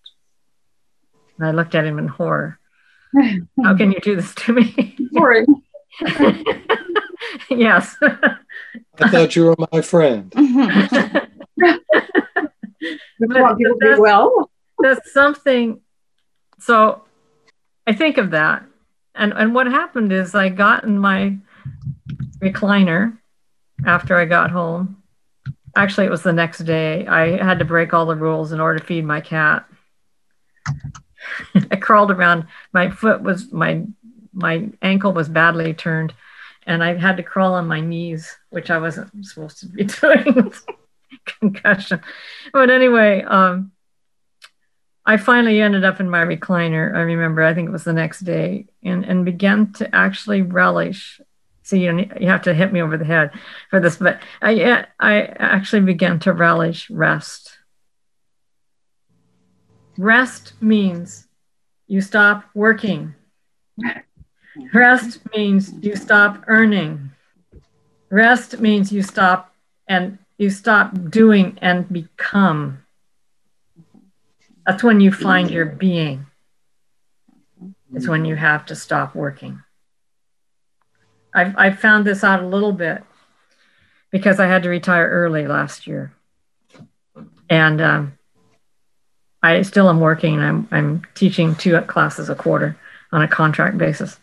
And I looked at him in horror. How can you do this to me? Boring. yes. I thought you were my friend. We want people to do well. that's something so i think of that. And and what happened is i got in my recliner after i got home. Actually it was the next day. I had to break all the rules in order to feed my cat. I crawled around. My foot was my my ankle was badly turned and i had to crawl on my knees which i wasn't supposed to be doing concussion but anyway um I finally ended up in my recliner. I remember, I think it was the next day, and, and began to actually relish. See, you, you have to hit me over the head for this, but I, I actually began to relish rest. Rest means you stop working. Rest means you stop earning. Rest means you stop and you stop doing and become. That's when you find your being. It's when you have to stop working. I've, I found this out a little bit because I had to retire early last year. And um, I still am working. I'm, I'm teaching two classes a quarter on a contract basis.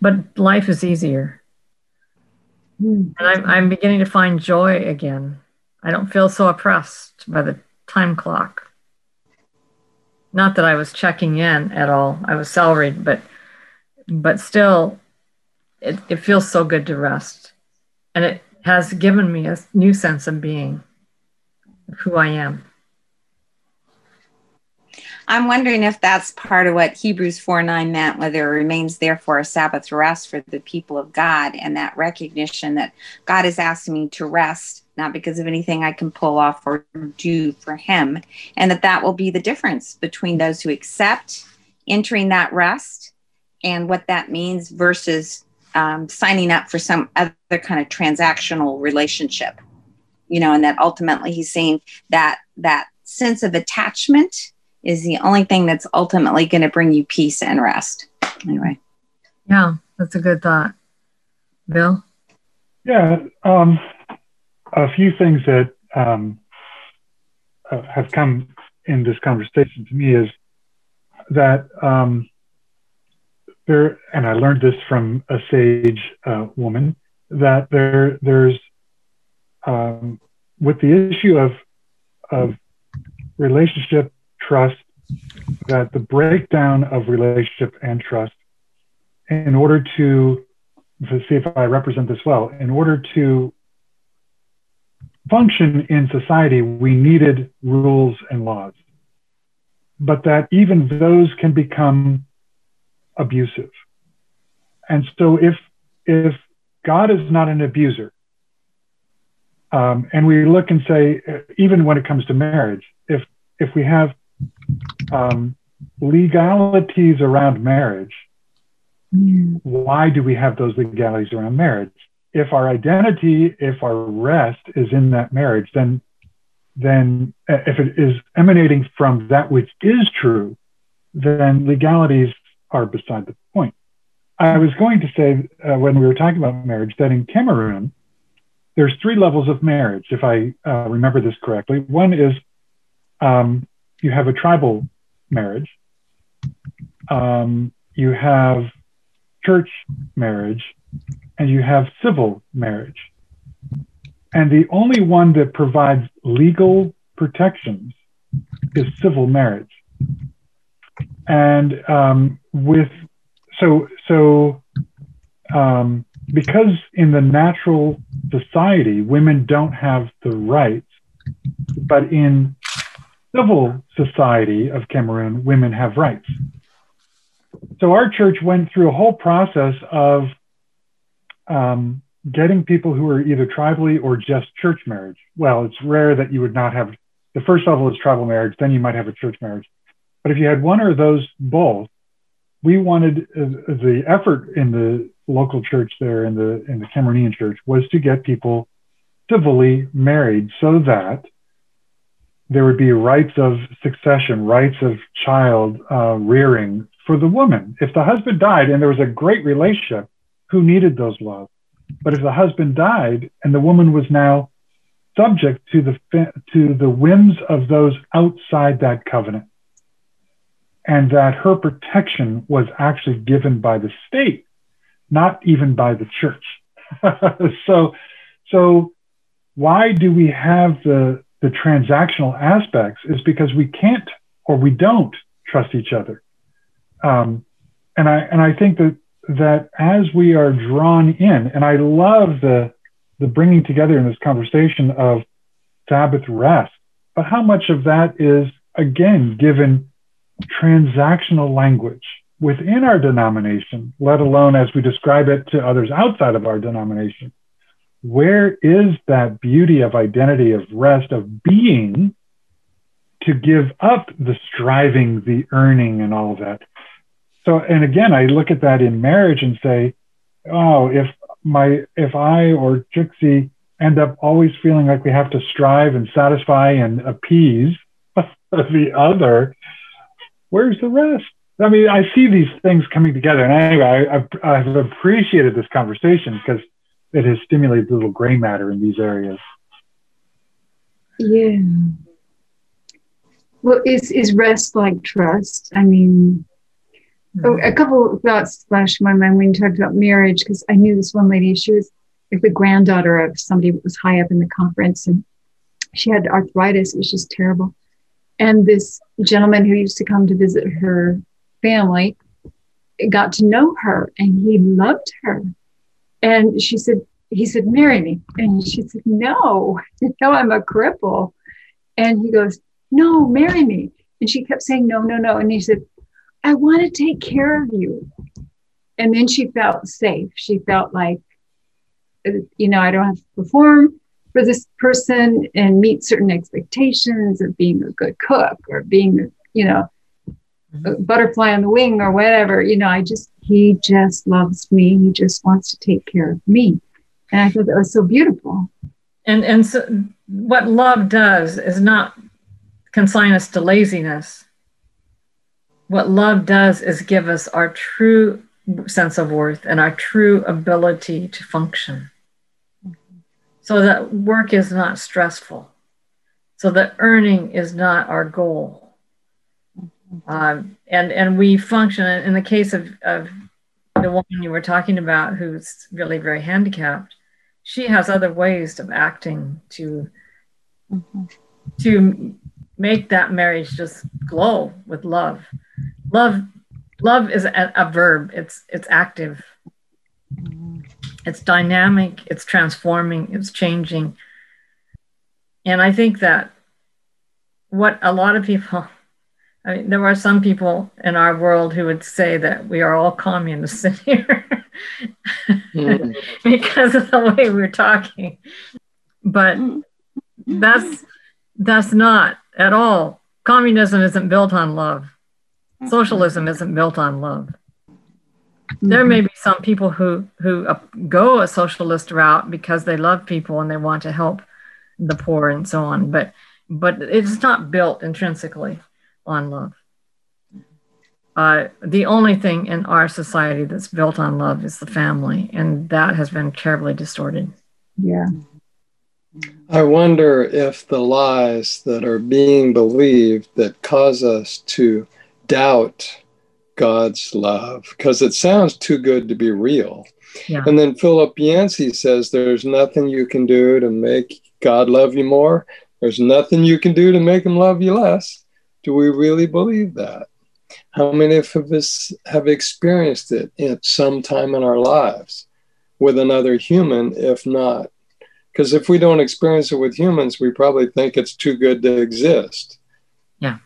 But life is easier. And I'm, I'm beginning to find joy again. I don't feel so oppressed by the time clock not that I was checking in at all. I was salaried, but but still, it, it feels so good to rest, and it has given me a new sense of being, who I am. I'm wondering if that's part of what Hebrews 4 9 meant, whether it remains therefore a Sabbath rest for the people of God, and that recognition that God is asking me to rest, not because of anything I can pull off or do for Him, and that that will be the difference between those who accept entering that rest and what that means versus um, signing up for some other kind of transactional relationship. You know, and that ultimately He's saying that that sense of attachment is the only thing that's ultimately going to bring you peace and rest. Anyway. Yeah, that's a good thought. Bill? Yeah, um, a few things that um, uh, have come in this conversation to me is that um, there, and I learned this from a sage uh, woman, that there, there's um, with the issue of of relationship trust, that the breakdown of relationship and trust, in order to, see if I represent this well, in order to function in society, we needed rules and laws. But that even those can become abusive. And so if if God is not an abuser, um, and we look and say, even when it comes to marriage, if if we have um, legalities around marriage, why do we have those legalities around marriage? If our identity, if our rest is in that marriage, then then uh, if it is emanating from that which is true, then legalities are beside the point. I was going to say uh, when we were talking about marriage that in Cameroon, there's three levels of marriage, if I uh, remember this correctly. One is um, you have a tribal marriage, um, you have church marriage, and you have civil marriage. And the only one that provides legal protections is civil marriage. And um, with so so um, because in the natural society women don't have the rights but in civil society of Cameroon, women have rights. So our church went through a whole process of um, getting people who are either tribally or just church marriage. Well, it's rare that you would not have the first level is tribal marriage, then you might have a church marriage. But if you had one or those both, we wanted uh, the effort in the local church there in the in the Cameroonian church was to get people civilly married so that there would be rights of succession, rights of child uh, rearing for the woman. If the husband died and there was a great relationship, who needed those laws? But if the husband died and the woman was now subject to the to the whims of those outside that covenant, and that her protection was actually given by the state, not even by the church. so, so why do we have the the transactional aspects? Is because we can't or we don't trust each other. Um, and I and I think that that as we are drawn in, and I love the the bringing together in this conversation of Sabbath rest, but how much of that is again given transactional language within our denomination, let alone as we describe it to others outside of our denomination? Where is that beauty of identity, of rest, of being to give up the striving, the earning, and all of that? So, and again, I look at that in marriage and say, oh, if my, if I or Jixie end up always feeling like we have to strive and satisfy and appease the other, where's the rest? I mean, I see these things coming together. And anyway, I, I've appreciated this conversation because it has stimulated little gray matter in these areas. Yeah. Well, is, is rest like trust? I mean, mm-hmm. a couple of thoughts flashed my mind when you talked about marriage because I knew this one lady. She was like the granddaughter of somebody that was high up in the conference, and she had arthritis. It was just terrible. And this gentleman who used to come to visit her family got to know her and he loved her. And she said, he said, marry me. And she said, no, no, I'm a cripple. And he goes, no, marry me. And she kept saying, no, no, no. And he said, I want to take care of you. And then she felt safe. She felt like, you know, I don't have to perform for this person and meet certain expectations of being a good cook or being, you know, a mm-hmm. butterfly on the wing or whatever. You know, I just, he just loves me. He just wants to take care of me. And I thought that was so beautiful. And, and so what love does is not consign us to laziness. What love does is give us our true sense of worth and our true ability to function so that work is not stressful, so that earning is not our goal. Um, and and we function in the case of, of the woman you were talking about who's really very handicapped she has other ways of acting to mm-hmm. to make that marriage just glow with love love love is a, a verb it's it's active it's dynamic, it's transforming, it's changing. And I think that what a lot of people, I mean, there are some people in our world who would say that we are all communists in here mm. because of the way we're talking. But that's that's not at all. Communism isn't built on love. Socialism isn't built on love. There may be some people who who uh, go a socialist route because they love people and they want to help the poor and so on, but but it's not built intrinsically on love. Uh, the only thing in our society that's built on love is the family, and that has been terribly distorted. Yeah. I wonder if the lies that are being believed that cause us to doubt God's love because it sounds too good to be real. Yeah. And then Philip Yancey says there's nothing you can do to make God love you more. There's nothing you can do to make him love you less. Do we really believe that? How many of us have experienced it at some time in our lives with another human, if not Because if we don't experience it with humans, we probably think it's too good to exist. Yeah.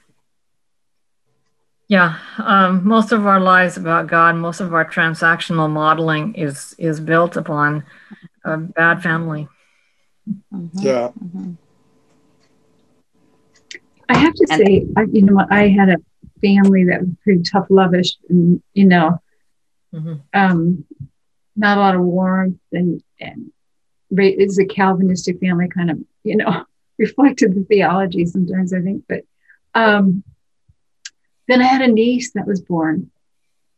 Yeah. Um, most of our lives about God, most of our transactional modeling is is built upon a bad family. Mm-hmm. Yeah. Mm-hmm. I have to say, I, you know, I had a family that was pretty tough, lovish, and you know, mm-hmm. um, not a lot of warmth, and and it's a Calvinistic family, kind of, you know, reflected the theology sometimes, I think. But um, then I had a niece that was born,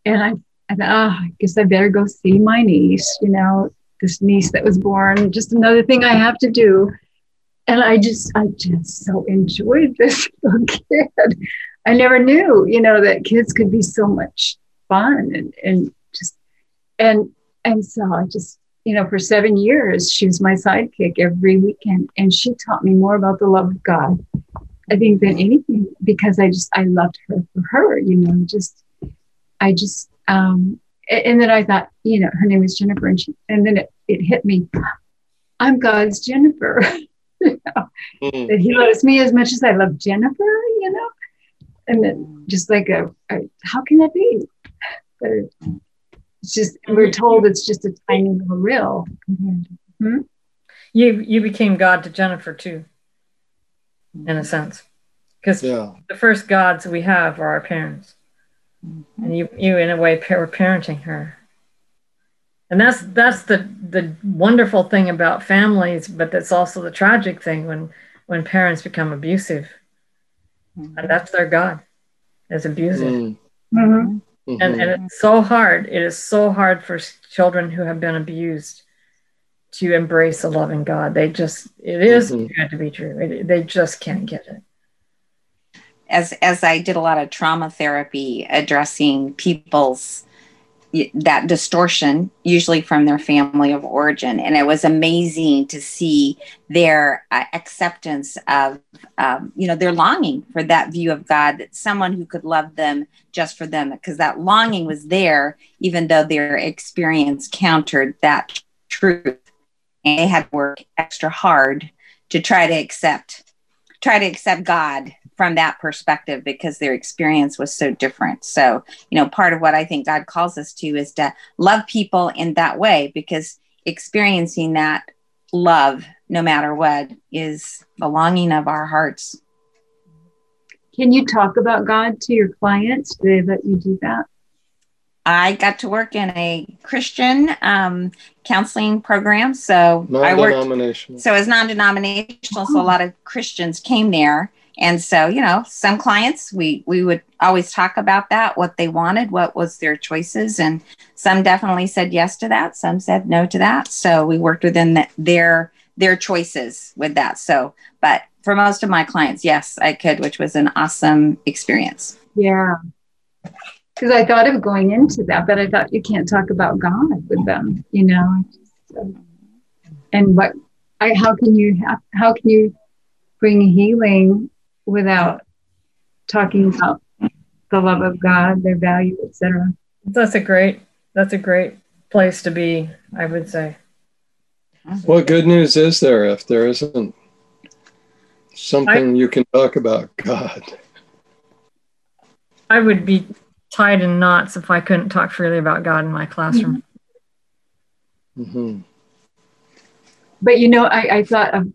and I, I thought, oh, I guess I better go see my niece, you know, this niece that was born. Just another thing I have to do and I just, I just so enjoyed this little kid. I never knew, you know, that kids could be so much fun and, and just, and, and so I just, you know, for seven years, she was my sidekick every weekend. And she taught me more about the love of God, I think, than anything, because I just, I loved her for her, you know, just, I just, um, and then I thought, you know, her name is Jennifer. And, she, and then it, it hit me, I'm God's Jennifer. you know? mm. that he loves me as much as I love Jennifer, you know, and then just like a, a how can that be? But it's just we're told it's just a tiny little rill. Hmm? You you became God to Jennifer too, in a sense, because yeah. the first gods we have are our parents, and you you in a way were parenting her and that's that's the the wonderful thing about families but that's also the tragic thing when when parents become abusive mm-hmm. and that's their god is abusive mm-hmm. Mm-hmm. And, and it's so hard it is so hard for children who have been abused to embrace a loving god they just it is mm-hmm. good to be true it, they just can't get it as as i did a lot of trauma therapy addressing people's that distortion, usually from their family of origin. And it was amazing to see their uh, acceptance of, um, you know, their longing for that view of God, that someone who could love them just for them, because that longing was there, even though their experience countered that truth. And they had to work extra hard to try to accept, try to accept God from that perspective because their experience was so different. So, you know, part of what I think God calls us to is to love people in that way because experiencing that love, no matter what, is the longing of our hearts. Can you talk about God to your clients? Do they let you do that? I got to work in a Christian um, counseling program. So I worked. So it's non-denominational. So a lot of Christians came there, and so you know some clients we we would always talk about that what they wanted what was their choices and some definitely said yes to that some said no to that. So we worked within the, their their choices with that. So but for most of my clients yes i could which was an awesome experience. Yeah. Because i thought of going into that but i thought you can't talk about god with them you know? And what I, how can you how can you bring healing without talking about the love of God, their value, etc. That's a great that's a great place to be, I would say. What good news is there if there isn't something I, you can talk about God? I would be tied in knots if I couldn't talk freely about God in my classroom. Mm-hmm. But you know, I, I thought of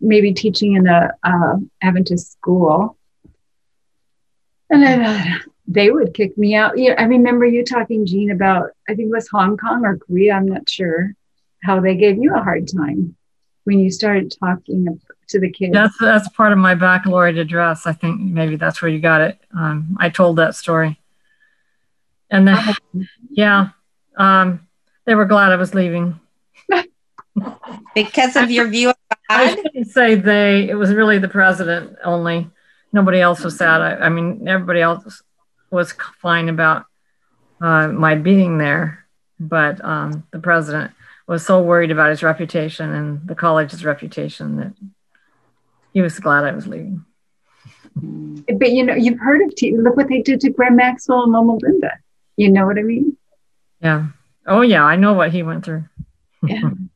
maybe teaching in a uh, Adventist school. And I thought they would kick me out. Yeah, I remember you talking, Jean, about I think it was Hong Kong or Korea. I'm not sure how they gave you a hard time when you started talking to the kids. That's that's part of my baccalaureate address. I think maybe that's where you got it. Um, I told that story, and then oh. yeah, um, they were glad I was leaving because of your view of I shouldn't say they. It was really the president only. Nobody else was sad. I, I mean, everybody else was fine about uh, my being there, but um, the president was so worried about his reputation and the college's reputation that he was glad I was leaving. But you know, you've heard of T. Look what they did to Graham Maxwell and Loma Linda. You know what I mean? Yeah. Oh yeah, I know what he went through. yeah.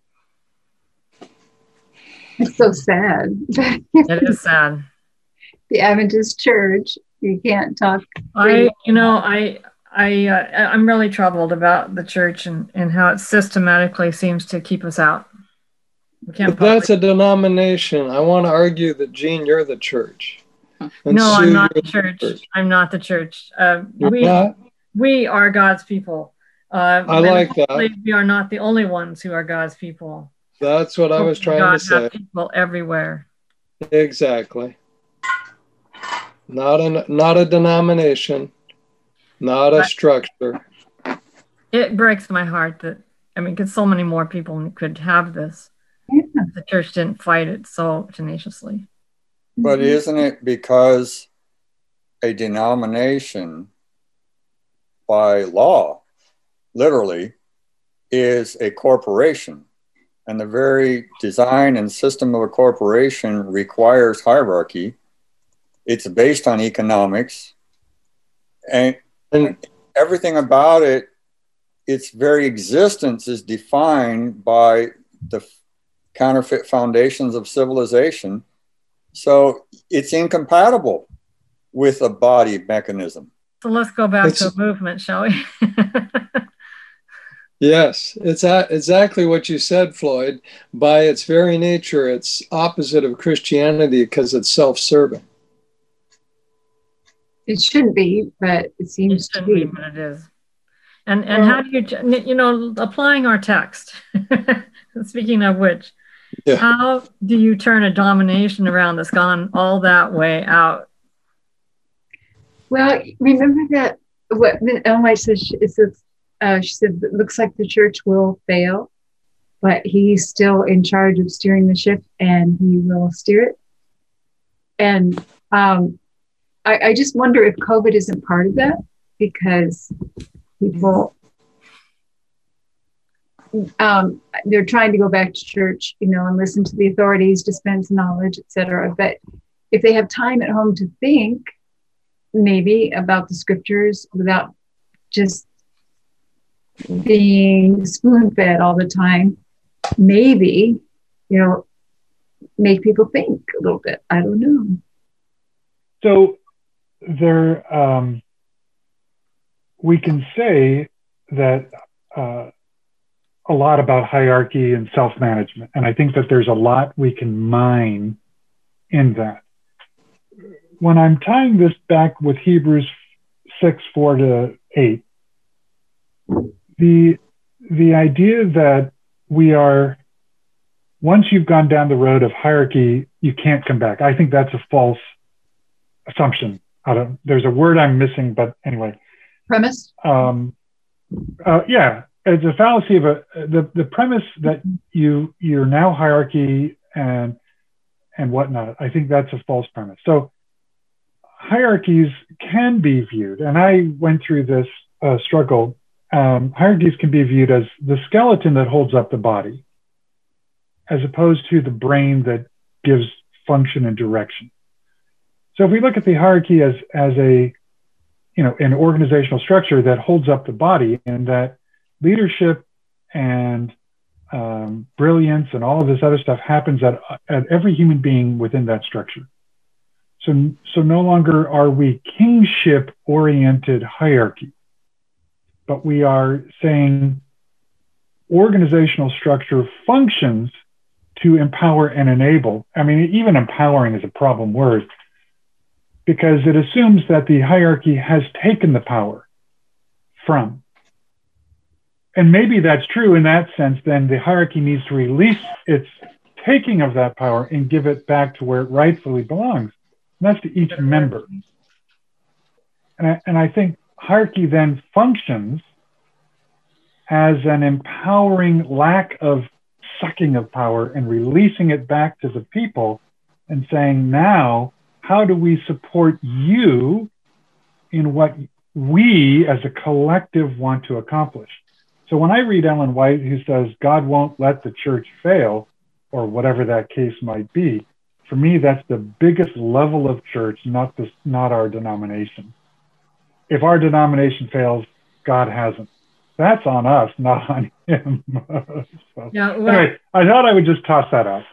It's so sad. It is sad. the Adventist Church, you can't talk. I, you know, I, I, uh, I'm really troubled about the church and, and how it systematically seems to keep us out. We can't. But that's a denomination. I want to argue that, Gene, you're the church. And no, Sue, I'm not you're the church. I'm not the church. Uh, we not? we are God's people. Uh, I like that. We are not the only ones who are God's people. That's what I was trying God to say. has people everywhere. Exactly. Not a not a denomination, not a Right. structure. It breaks my heart that I mean, because so many more people could have this. Yeah. The church didn't fight it so tenaciously. But isn't it because a denomination by law, literally, is a corporation? And the very design and system of a corporation requires hierarchy. It's based on economics. And, and everything about it, its very existence is defined by the counterfeit foundations of civilization. So it's incompatible with a body mechanism. So let's go back It's- to a movement, shall we? Yes, it's a, exactly what you said, Floyd. By its very nature, it's opposite of Christianity because it's self-serving. It shouldn't be, but it it seems to be, be. but it is. And and how do you you know applying our text? Speaking of which, Yeah. how do you turn a domination around that's gone all that way out? Well, remember that what Ellen White says. is it says, uh, she said, "It looks like the church will fail, but he's still in charge of steering the ship, and he will steer it." And um, I, I just wonder if COVID isn't part of that because people um, they're trying to go back to church, you know, and listen to the authorities, dispense knowledge, etc. But if they have time at home to think, maybe about the scriptures without just being spoon fed all the time, maybe, you know, make people think a little bit. I don't know. So there, um, we can say that uh, a lot about hierarchy and self-management, and I think that there's a lot we can mine in that. When I'm tying this back with Hebrews six four to eight, the the idea that we are once you've gone down the road of hierarchy, you can't come back. I think that's a false assumption. I don't, there's a word I'm missing, but anyway, Premise? um, uh, yeah, it's a fallacy of a the the premise that you you're now hierarchy and and whatnot. I think that's a false premise. So hierarchies can be viewed, and I went through this uh, struggle. Um, hierarchies can be viewed as the skeleton that holds up the body, as opposed to the brain that gives function and direction. So if we look at the hierarchy as as a you know an organizational structure that holds up the body and that leadership and um, brilliance and all of this other stuff happens at, at every human being within that structure. So, so no longer are we kingship oriented hierarchy, but we are saying organizational structure functions to empower and enable. I mean, even empowering is a problem word because it assumes that the hierarchy has taken the power from. And maybe that's true in that sense, then the hierarchy needs to release its taking of that power and give it back to where it rightfully belongs. And that's to each member. And I, and I think hierarchy then functions as an empowering lack of sucking of power and releasing it back to the people and saying, now, how do we support you in what we as a collective want to accomplish? So when I read Ellen White, who says God won't let the church fail, or whatever that case might be, for me, that's the biggest level of church, not this, not our denomination. If our denomination fails, God hasn't. That's on us, not on him. so, Yeah, well, anyway, I thought I would just toss that out.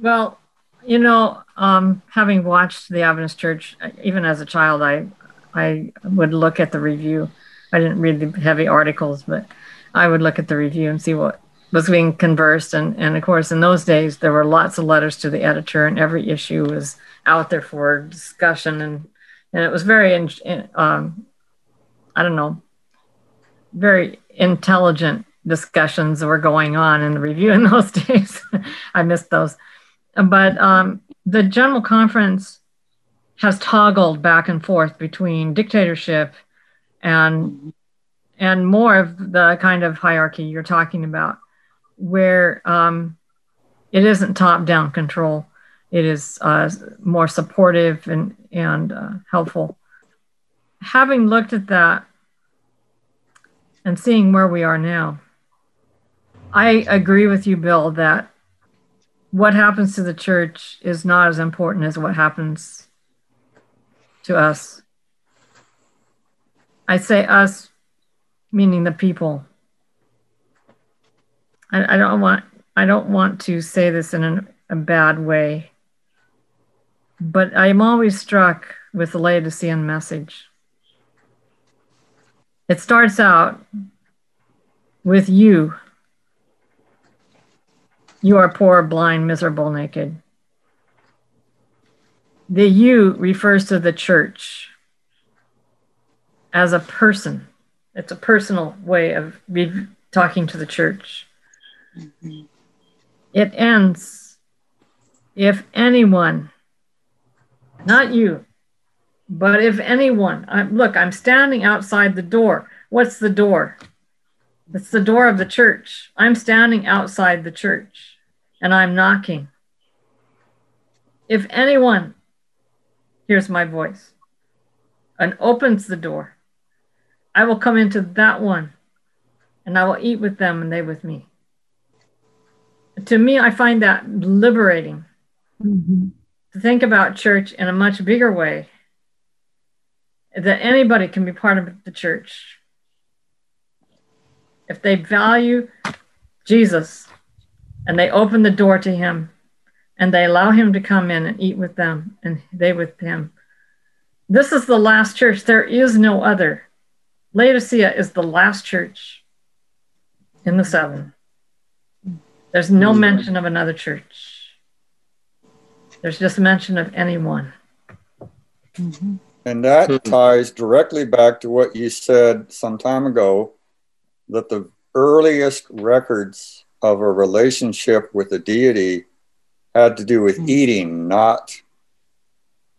Well, you know, um, having watched the Adventist Church, even as a child, I I would look at the review. I didn't read the heavy articles, but I would look at the review and see what was being conversed. And, and of course, in those days, there were lots of letters to the editor, and every issue was out there for discussion. And, and it was very, um, I don't know, very intelligent discussions were going on in the review in those days. I missed those. But um, the General Conference has toggled back and forth between dictatorship and and more of the kind of hierarchy you're talking about, where um, it isn't top-down control. It is uh, more supportive and and uh, helpful. Having looked at that and seeing where we are now, I agree with you, Bill, that what happens to the church is not as important as what happens to us. I say us, meaning the people. I, I don't want I don't want to say this in an, a bad way, but I'm always struck with the Laodicean message. It starts out with you you are poor, blind, miserable, naked. The you refers to the church as a person. It's a personal way of talking to the church. Mm-hmm. It ends if anyone, not you, but if anyone, I'm, look, I'm standing outside the door. What's the door? It's the door of the church. I'm standing outside the church and I'm knocking. If anyone hears my voice and opens the door, I will come into that one and I will eat with them and they with me. To me, I find that liberating mm-hmm. to think about church in a much bigger way that anybody can be part of the church if they value Jesus and they open the door to him and they allow him to come in and eat with them and they with him. This is the last church. There is no other. Laodicea is the last church in the seven. There's no mm-hmm. mention of another church. There's just mention of anyone. Mm-hmm. And that mm-hmm. ties directly back to what you said some time ago that the earliest records of a relationship with a deity had to do with mm-hmm. eating, not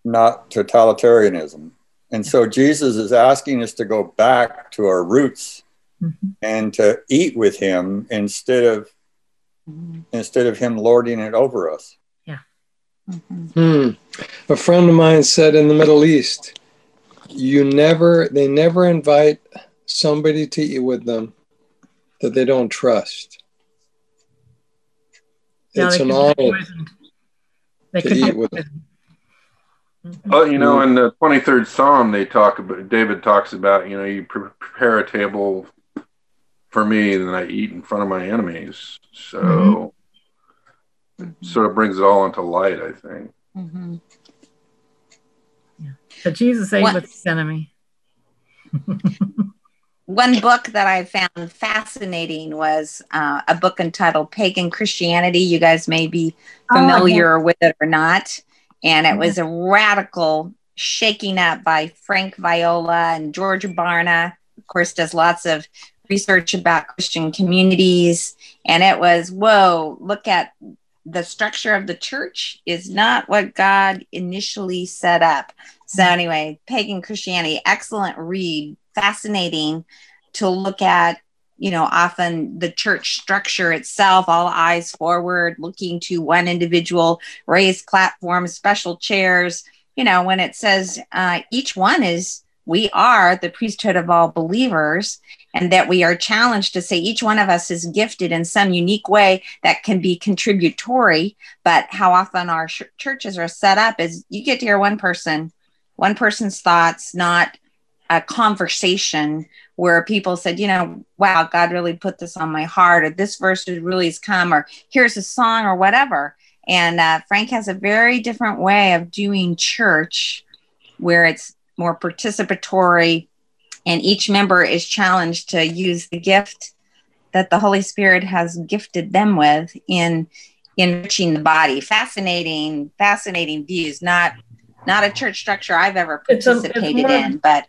not totalitarianism. And so Jesus is asking us to go back to our roots mm-hmm. and to eat with him instead of mm-hmm. instead of him lording it over us. Yeah. Hmm. A friend of mine said in the Middle East, you never they never invite somebody to eat with them that they don't trust. Yeah, it's an honor to eat with them. Well, you know, in the 23rd Psalm, they talk about, David talks about, you know, you prepare a table for me, and then I eat in front of my enemies. So mm-hmm. sort of brings it all into light, I think. Mm-hmm. Yeah. But Jesus ate what? with his enemy. one book that I found fascinating was uh, a book entitled Pagan Christianity. You guys may be familiar oh, with it or not. And it was a radical shaking up by Frank Viola and George Barna. Of course, does lots of research about Christian communities. And it was, whoa, look at the structure of the church is not what God initially set up. So, anyway, Pagan Christianity, excellent read fascinating to look at you know often the church structure itself all eyes forward looking to one individual raised platforms special chairs you know when it says uh, each one is we are the priesthood of all believers and that we are challenged to say each one of us is gifted in some unique way that can be contributory but how often our sh- churches are set up is you get to hear one person one person's thoughts not a conversation where people said, you know, wow, God really put this on my heart, or this verse really has come, or here's a song, or whatever. And uh, Frank has a very different way of doing church where it's more participatory and each member is challenged to use the gift that the Holy Spirit has gifted them with in enriching the body. Fascinating, fascinating views. Not not a church structure I've ever participated a, in, but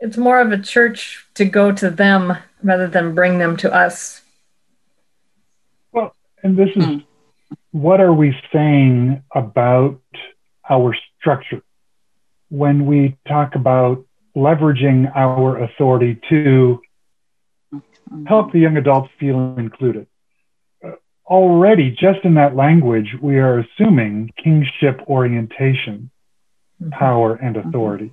it's more of a church to go to them rather than bring them to us. Well, and this is mm. what are we saying about our structure when we talk about leveraging our authority to help the young adults feel included. Uh, already, just in that language, we are assuming kingship orientation, mm-hmm. power, and mm-hmm. authority.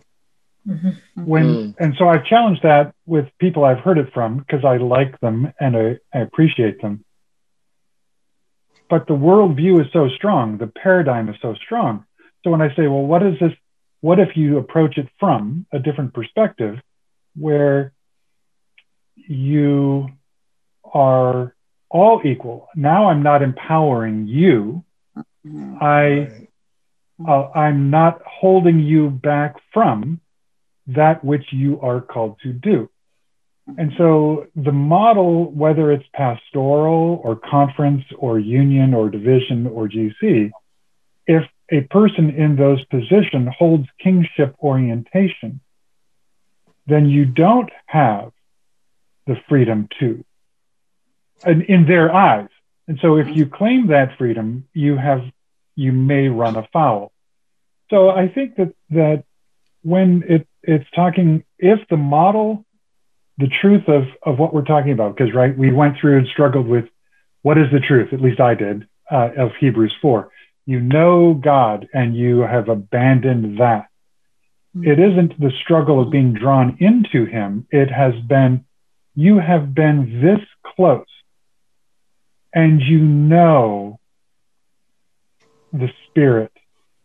Mm-hmm. When mm. and so I've challenged that with people I've heard it from because I like them and I, I appreciate them. But the worldview is so strong, the paradigm is so strong. So when I say, well, what is this what if you approach it from a different perspective where you are all equal? Now I'm not empowering you. I uh, I'm not holding you back from that which you are called to do. And so the model, whether it's pastoral or conference or union or division or GC, a person in those positions holds kingship orientation, then you don't have the freedom to, in, in their eyes. And so if you claim that freedom, you have, you may run afoul. So I think that, that when it, it's talking, if the model, the truth of, of what we're talking about, because right, we went through and struggled with what is the truth, at least I did, uh, of Hebrews 4 you know God and you have abandoned that. Mm-hmm. It isn't the struggle of being drawn into Him. It has been, you have been this close and you know the Spirit.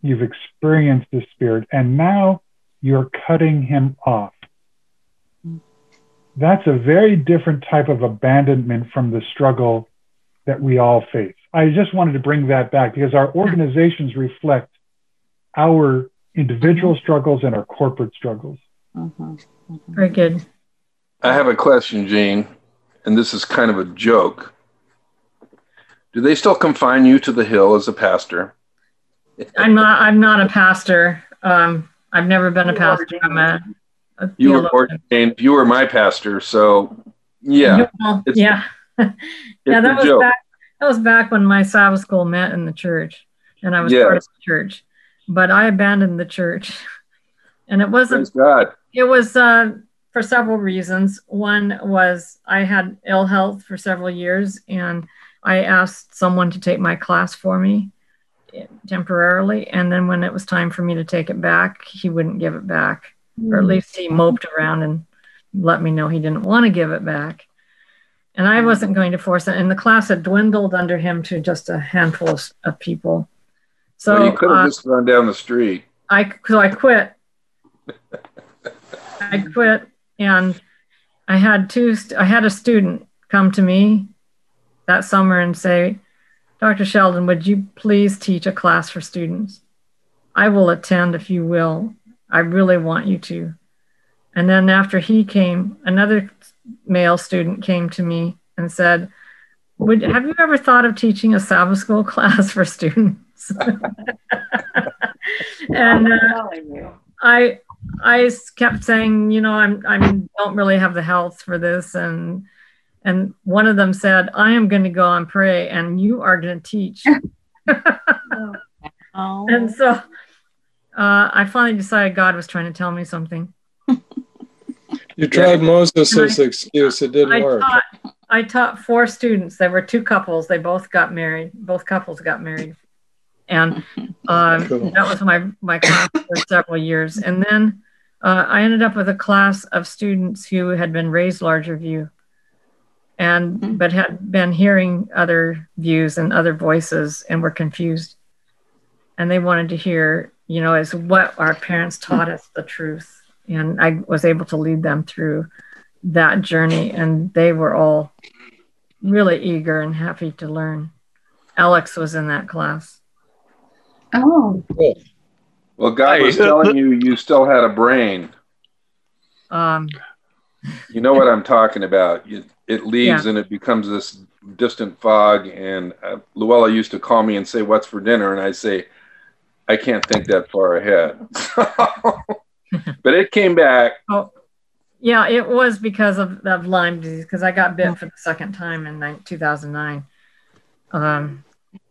You've experienced the Spirit and now you're cutting Him off. Hmm. That's a very different type of abandonment from the struggle that we all face. I just wanted to bring that back because our organizations reflect our individual struggles and our corporate struggles. Mm-hmm. Mm-hmm. Very good. I have a question, Jean, and this is kind of a joke. Do they still confine you to the hill as a pastor? I'm not. I'm not a pastor. Um, I've never been a pastor. I'm a, a you were ordained. You were my pastor, so yeah. Well, yeah. yeah, that was joke. back. That was back when my Sabbath school met in the church, and I was yes. part of the church. But I abandoned the church, and it wasn't. God. It was uh, for several reasons. One was I had ill health for several years, and I asked someone to take my class for me temporarily, and then when it was time for me to take it back, he wouldn't give it back, mm. or at mm. least he moped around and let me know he didn't want to give it back and I wasn't going to force it. And the class had dwindled under him to just a handful of, of people. So well, you could have uh, just run down the street. I so I quit. I quit, and I had two. I had a student come to me that summer and say, "Dr. Sheldon, would you please teach a class for students? I will attend if you will. I really want you to." And then after he came, another male student came to me and said, Would, Have you ever thought of teaching a Sabbath school class for students? and uh, I, I kept saying, you know, I'm, I don't really have the health for this. And, and one of them said, I am going to go and pray and you are going to teach. oh. And so uh, I finally decided God was trying to tell me something. You tried Moses' excuse, it didn't I work. Taught, I taught four students. There were two couples. They both got married. Both couples got married. And um, cool. that was my, my class for several years. And then uh, I ended up with a class of students who had been raised larger view and mm-hmm. but had been hearing other views and other voices and were confused. And they wanted to hear, you know, is what our parents taught us the truth and I was able to lead them through that journey, and they were all really eager and happy to learn. Alex was in that class. Oh, Well, God was telling you you still had a brain. Um, You know what I'm talking about. You, it leaves and it becomes this distant fog. And uh, Luella used to call me and say, What's for dinner? And I say, I can't think that far ahead. but it came back. oh, yeah, it was because of, of Lyme disease because I got bit for the second time in nine- 2009. Um,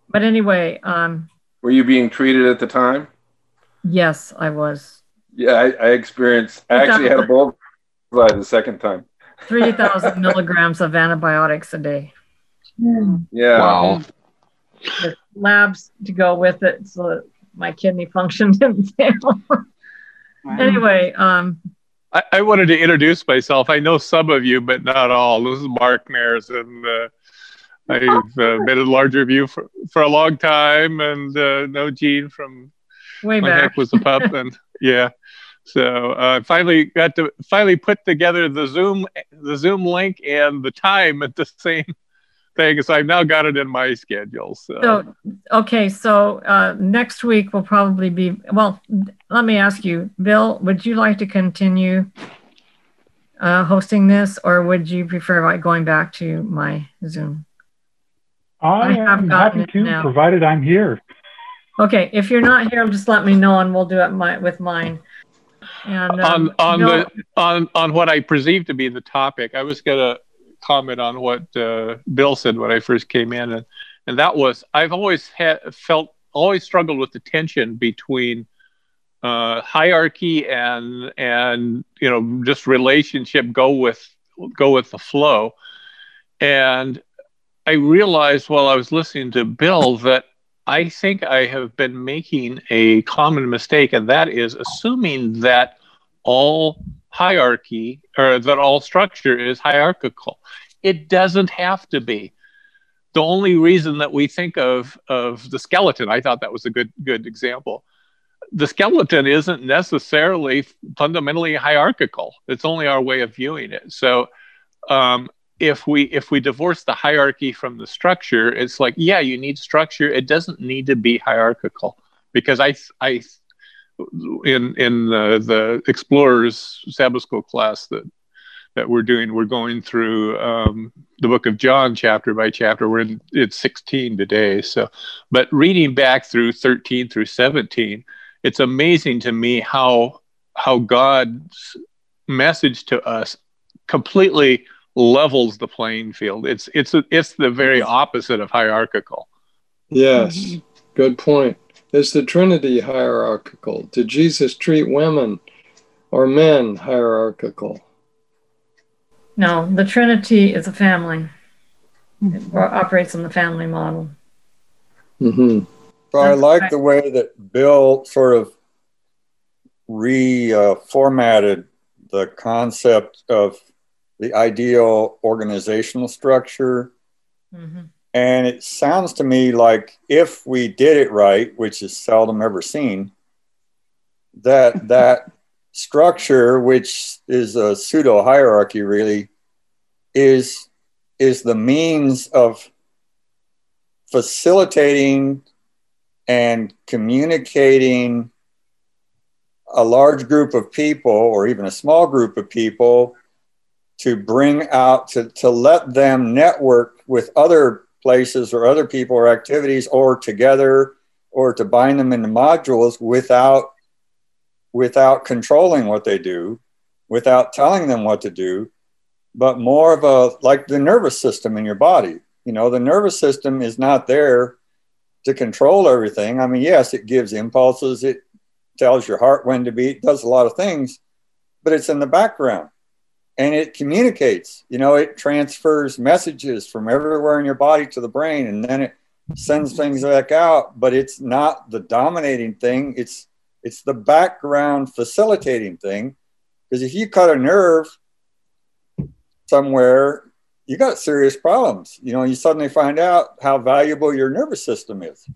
but anyway, um, Were you being treated at the time? yes, I was. Yeah, I, I experienced, I actually had a bullseye the second time. 3,000 milligrams of antibiotics a day. Yeah. Wow. With labs to go with it so that my kidney function didn't fail. anyway, um, I, I wanted to introduce myself. I know some of you, but not all. This is Mark Nares, and uh, I've uh, been in larger view for, for a long time, and uh, know Jean from way my back. heck was a pup, and yeah. So uh, finally got to finally put together the Zoom the Zoom link and the time at the same thing. So I've now got it in my schedule. So, So, okay, so uh, next week will probably be, well, let me ask you, Bill, would you like to continue uh, hosting this or would you prefer like going back to my Zoom? I, I have am gotten happy to, now. provided I'm here. Okay, if you're not here, just let me know and we'll do it my, with mine. And um, on on Bill- the on on what I perceive to be the topic, I was gonna comment on what uh, Bill said when I first came in, and and that was I've always had felt always struggled with the tension between uh, hierarchy and and you know just relationship go with go with the flow, and I realized while I was listening to Bill that I think I have been making a common mistake, and that is assuming that all hierarchy or that all structure is hierarchical. It doesn't have to be. The only reason that we think of of the skeleton, I thought that was a good good example. The skeleton isn't necessarily fundamentally hierarchical. It's only our way of viewing it. So um, if we if we divorce the hierarchy from the structure, it's like yeah, you need structure. It doesn't need to be hierarchical because I I in in the, the explorers Sabbath school class that that we're doing, we're going through um, the book of John chapter by chapter. We're in it's 16 today. So, but reading back through 13 through 17, it's amazing to me how how God's message to us completely levels the playing field. It's it's it's the very opposite of hierarchical. Yes, good point. Is the Trinity hierarchical? Did Jesus treat women or men hierarchical? no, the Trinity is a family. It operates on the family model. Mm-hmm. So I like the way that Bill sort of reformatted the concept of the ideal organizational structure. hmm And it sounds to me like if we did it right, which is seldom ever seen, that that structure, which is a pseudo hierarchy, really, is is the means of facilitating and communicating a large group of people or even a small group of people to bring out to, to let them network with other places or other people or activities or together or to bind them into modules without without controlling what they do without telling them what to do but more of a like the nervous system in your body. You know the nervous system is not there to control everything. I mean yes it gives impulses. It tells your heart when to beat does a lot of things but it's in the background and it communicates you know it transfers messages from everywhere in your body to the brain and then it sends things back out. But it's not the dominating thing. It's it's the background facilitating thing. Because if you cut a nerve somewhere you got serious problems. You know you suddenly find out how valuable your nervous system is.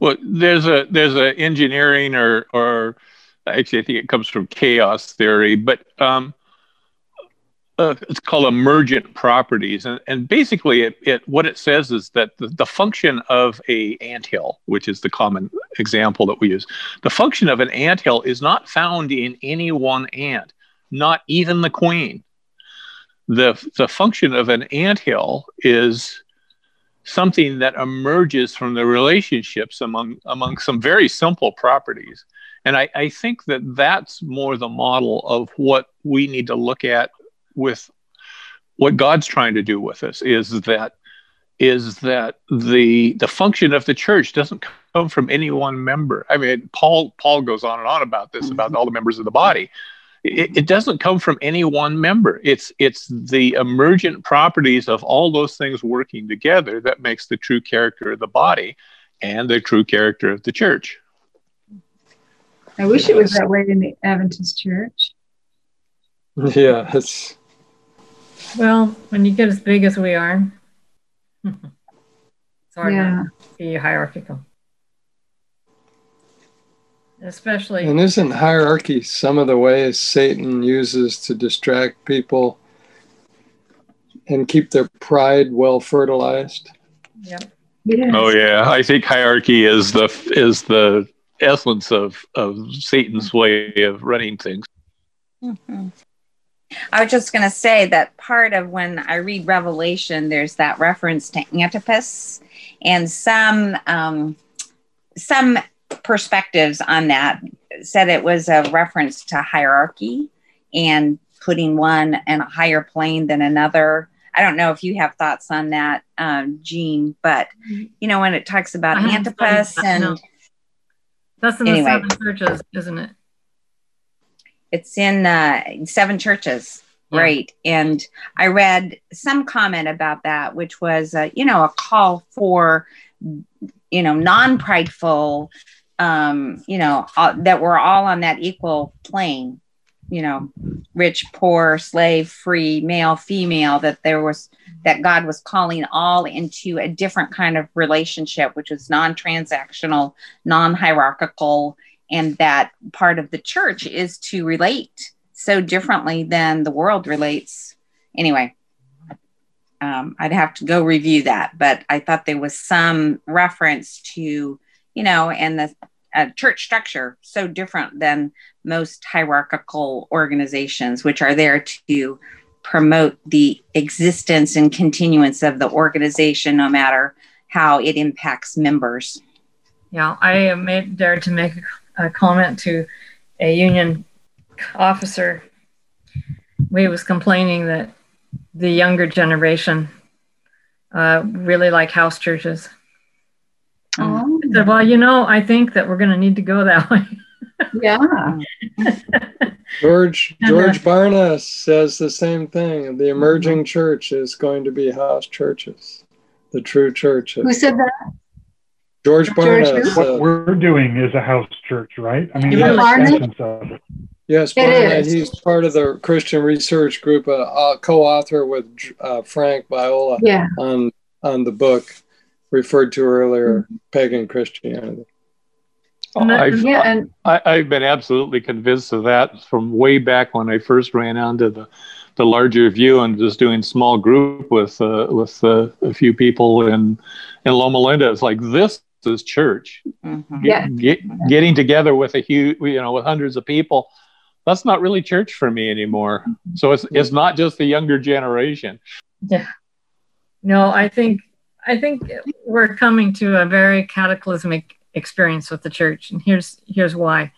Well, there's a there's a engineering or or actually I think it comes from chaos theory, but um, uh, it's called emergent properties, and, and basically, it, it what it says is that the, the function of a anthill, which is the common example that we use, the function of an anthill is not found in any one ant, not even the queen. the The function of an anthill is something that emerges from the relationships among among some very simple properties and I, I, think that that's more the model of what we need to look at with what God's trying to do with us is that is that the the function of the church doesn't come from any one member. I mean, Paul Paul goes on and on about this mm-hmm. about all the members of the body. It, it, doesn't come from any one member. It's it's the emergent properties of all those things working together that makes the true character of the body and the true character of the church. I wish it was that way in the Adventist church. Yeah, it's well, when you get as big as we are, it's hard Yeah. to be hierarchical. Especially and isn't hierarchy some of the ways Satan uses to distract people and keep their pride well fertilized? Yep. Yes. Oh yeah, I think hierarchy is the is the essence of of Satan's way of running things. Mhm. I was just going to say that part of when I read Revelation, there's that reference to Antipas, and some um, some perspectives on that said it was a reference to hierarchy and putting one in a higher plane than another. I don't know if you have thoughts on that, um, Jean, but you know when it talks about Antipas and no. that's in Anyway. the seven churches, isn't it? It's in uh, seven churches Yeah. right and i read some comment about that which was uh, you know a call for you know non-prideful um you know uh, that we're all on that equal plane you know rich poor slave free male female that there was that god was calling all into a different kind of relationship which was non-transactional non-hierarchical and that part of the church is to relate so differently than the world relates. Anyway um, i'd have to go review that but i thought there was some reference to you know and the uh, church structure so different than most hierarchical organizations which are there to promote the existence and continuance of the organization no matter how it impacts members. Yeah, I made dared to make a, a comment to a union officer. We was complaining that the younger generation uh, really like house churches. Oh, I said, well, you know, I think that we're going to need to go that way. yeah. George And, George uh, Barna says the same thing. The emerging church is going to be house churches. The true church. Who said that? George George Barna? What we're doing is a house church, right? I mean, Yeah. it's the of it. yes, It Barna. He's part of the Christian Research Group, a, uh co-author with uh, Frank Viola Yeah. on on the book referred to earlier, Pagan Christianity. And I've, Yeah. And I, I've been absolutely convinced of that from way back when I first ran onto the, the larger view and just doing small group with uh, with uh, a few people in in Loma Linda. It's like this is church. Mhm. Get- Yeah. get- getting together with a huge, you know, with hundreds of people. That's not really church for me anymore. So it's it's not just the younger generation. Yeah. No, I think I think we're coming to a very cataclysmic experience with the church, and here's here's why.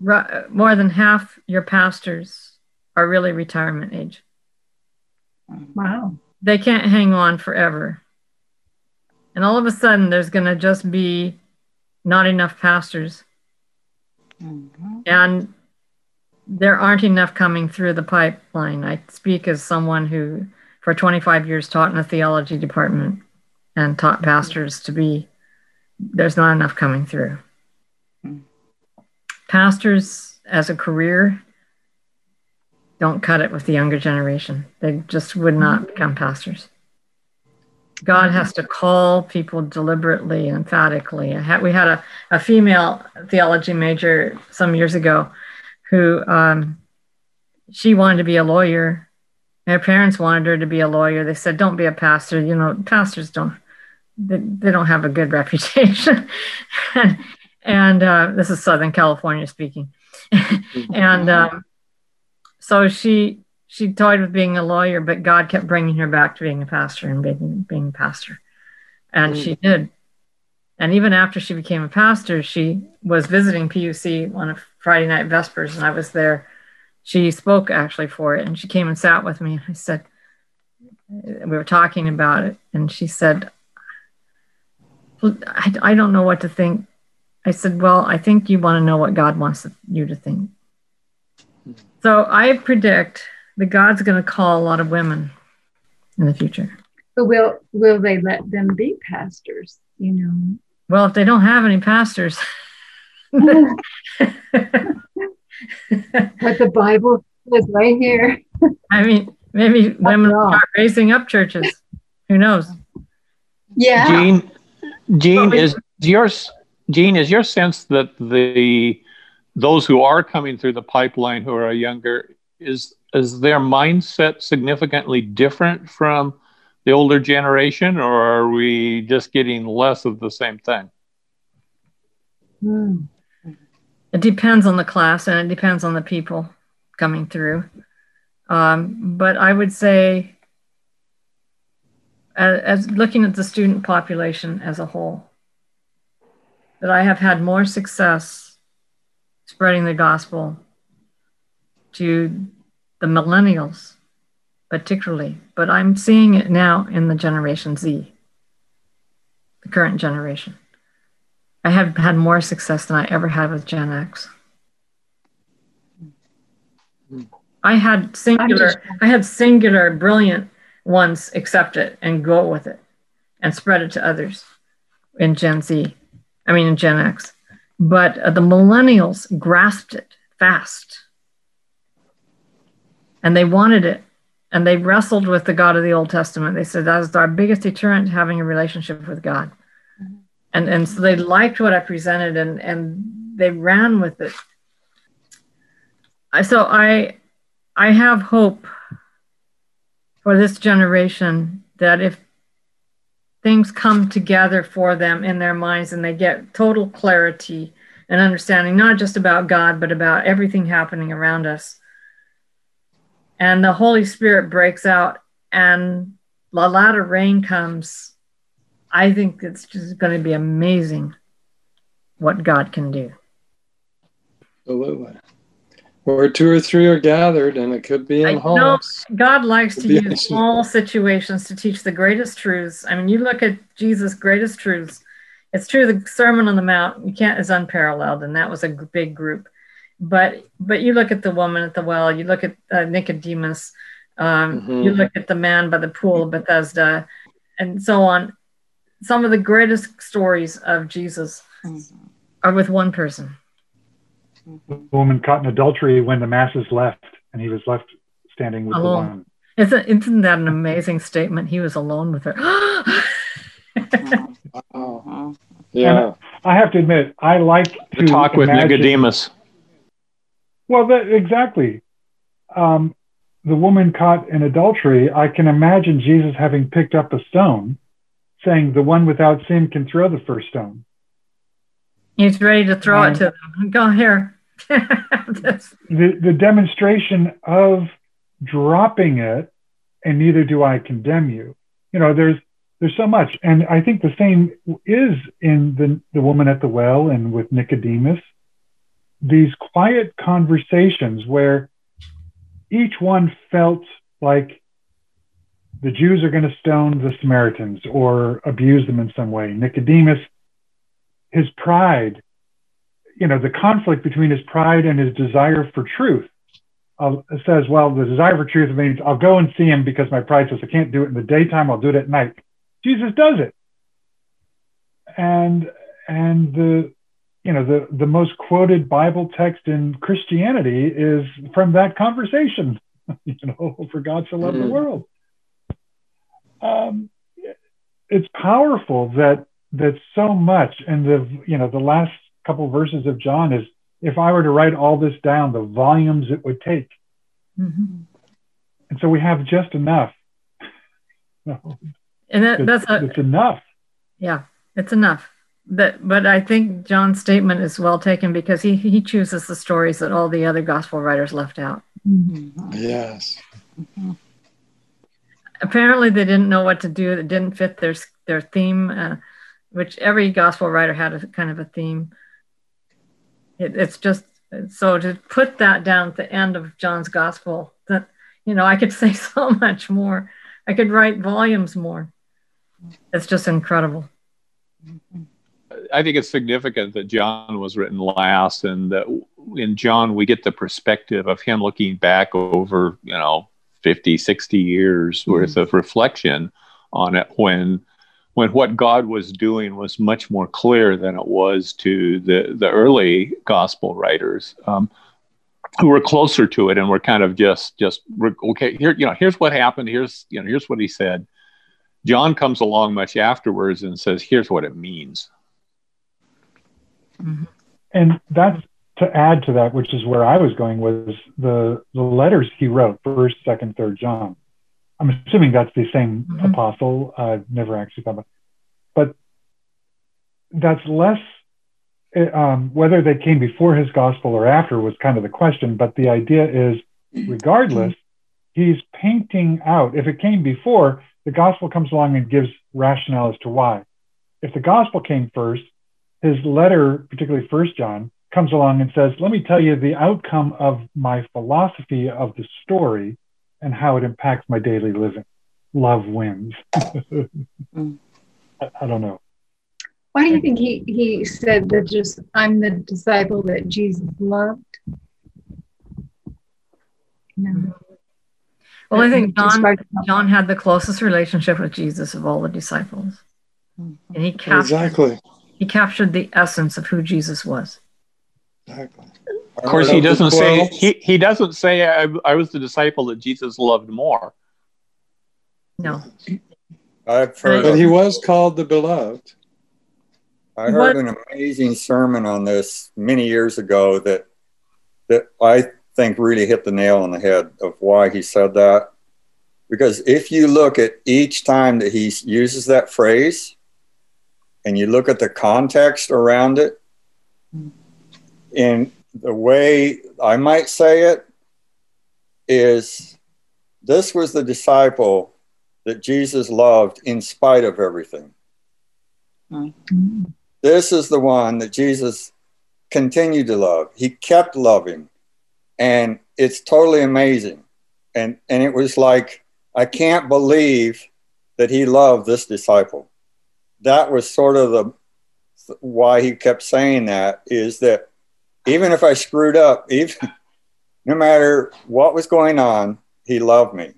Ru- More than half your pastors are really retirement age. wow. They can't hang on forever. And all of a sudden, there's going to just be not enough pastors, Mhm. and there aren't enough coming through the pipeline. I speak as someone who, for 25 years, taught in a theology department and taught pastors to be, there's not enough coming through. Hmm. Pastors as a career don't cut it with the younger generation. They just would not become pastors. God has to call people deliberately, emphatically. I had, we had a, a female theology major some years ago who um, she wanted to be a lawyer. Her parents wanted her to be a lawyer. They said, "Don't be a pastor." You know, pastors don't they, they don't have a good reputation. and, and uh, this is Southern California speaking. and um, so she she toyed with being a lawyer, but God kept bringing her back to being a pastor and being being a pastor, and mm. she did. And even after she became a pastor, she was visiting PUC on a Friday night vespers, and I was there. She spoke actually for it, and she came and sat with me. I said, we were talking about it, and she said, well, I, I don't know what to think. I said, Well, I think you want to know what God wants you to think. So I predict that God's going to call a lot of women in the future. But will will they let them be pastors? You know. Well, if they don't have any pastors. what the Bible says right here. I mean, maybe women start raising up churches. Who knows? Yeah. Jean, Jean, is yours Jean, is your sense that the those who are coming through the pipeline who are younger is is their mindset significantly different from the older generation, or are we just getting less of the same thing? Hmm. It depends on the class and it depends on the people coming through. Um, but I would say, as, as looking at the student population as a whole, that I have had more success spreading the gospel to the millennials, particularly, but I'm seeing it now in the Generation Z, the current generation. I have had more success than I ever had with Gen X. I had singular, I had singular, brilliant ones accept it and go with it and spread it to others in Gen Z. I mean, in Gen X. But uh, the millennials grasped it fast and they wanted it and they wrestled with the God of the Old Testament. They said that is our biggest deterrent to having a relationship with God. Mm-hmm. And, and so they liked what I presented and, and they ran with it. So I, I have hope for this generation that if things come together for them in their minds and they get total clarity and understanding, not just about God, but about everything happening around us. And the Holy Spirit breaks out and a lot of rain comes. I think it's just going to be amazing what God can do. Absolutely where two or three are gathered, and it could be in I homes. Know God likes to use small situations to teach the greatest truths. I mean, you look at Jesus' greatest truths. It's true, the Sermon on the Mount you can't is unparalleled, and that was a big group. But but you look at the woman at the well, you look at uh, Nicodemus, um, mm-hmm. you look at the man by the pool of Bethesda, and so on. Some of the greatest stories of Jesus mm-hmm. are with one person the woman caught in adultery when the masses left and he was left standing with alone. the one. Isn't, isn't that an amazing statement? He was alone with her. oh. Yeah. And I have to admit, I like to talk with imagine, Nicodemus. Well, that, exactly. Um, the woman caught in adultery, I can imagine Jesus having picked up a stone, saying, The one without sin can throw the first stone. He's ready to throw it to them. Go here. the, the demonstration of dropping it, and neither do I condemn you. You know, there's there's so much, and I think the same is in the the woman at the well and with Nicodemus. These quiet conversations where each one felt like the Jews are going to stone the Samaritans or abuse them in some way. Nicodemus his pride, you know, the conflict between his pride and his desire for truth uh, says, well, the desire for truth means I'll go and see him because my pride says I can't do it in the daytime, I'll do it at night. Jesus does it. And and the you know the the most quoted Bible text in Christianity is from that conversation. you know, for God so love mm-hmm. the world. Um, it's powerful that that so much and the you know the last couple of verses of john is if i were to write all this down the volumes it would take Mhm. And so we have just enough. No, And that, that's a, it's enough. Yeah, it's enough. That, but I think John's statement is well taken because he, he chooses the stories that all the other gospel writers left out. Mm-hmm. Yes. Mm-hmm. Apparently, they didn't know what to do. It didn't fit their their theme, uh, which every gospel writer had a kind of a theme. It, it's just so to put that down at the end of John's gospel. That you know, I could say so much more. I could write volumes more. It's just incredible. Mm-hmm. I think it's significant that John was written last, and that in John we get the perspective of him looking back over, you know, 50, 60 years worth of reflection on it when when what God was doing was much more clear than it was to the the early gospel writers. Um, who were closer to it and were kind of just just okay here you know here's what happened. Here's you know here's what he said. John comes along much afterwards and says here's what it means And that's to add to that, which is where I was going, was the the letters he wrote, first, second, third John. I'm assuming that's the same Mhm. apostle. I've never actually thought about, but that's less. uh, Um, whether they came before his gospel or after was kind of the question. But the idea is, regardless, he's painting out. If it came before, the gospel comes along and gives rationale as to why. If the gospel came first, his letter, particularly First John, comes along and says, "Let me tell you the outcome of my philosophy of the story and how it impacts my daily living. Love wins." Mm. I, I don't know. Why do you think he, he said that just I'm the disciple that Jesus loved? No. Well, I think John John had the closest relationship with Jesus of all the disciples, and he captured Exactly. He captured the essence of who Jesus was. Exactly. of course he doesn't say he, he doesn't say I, I was the disciple that jesus loved more No, I've heard, But he was called the beloved. I heard an amazing sermon on this many years ago that that I think really hit the nail on the head of why he said that. Because if you look at each time that he uses that phrase and you look at the context around it, in the way I might say it is this was the disciple that Jesus loved in spite of everything. This is the one that Jesus continued to love. He kept loving. And it's totally amazing. And and it was like I can't believe that he loved this disciple. That was sort of the why he kept saying that is that even if I screwed up, even no matter what was going on, he loved me.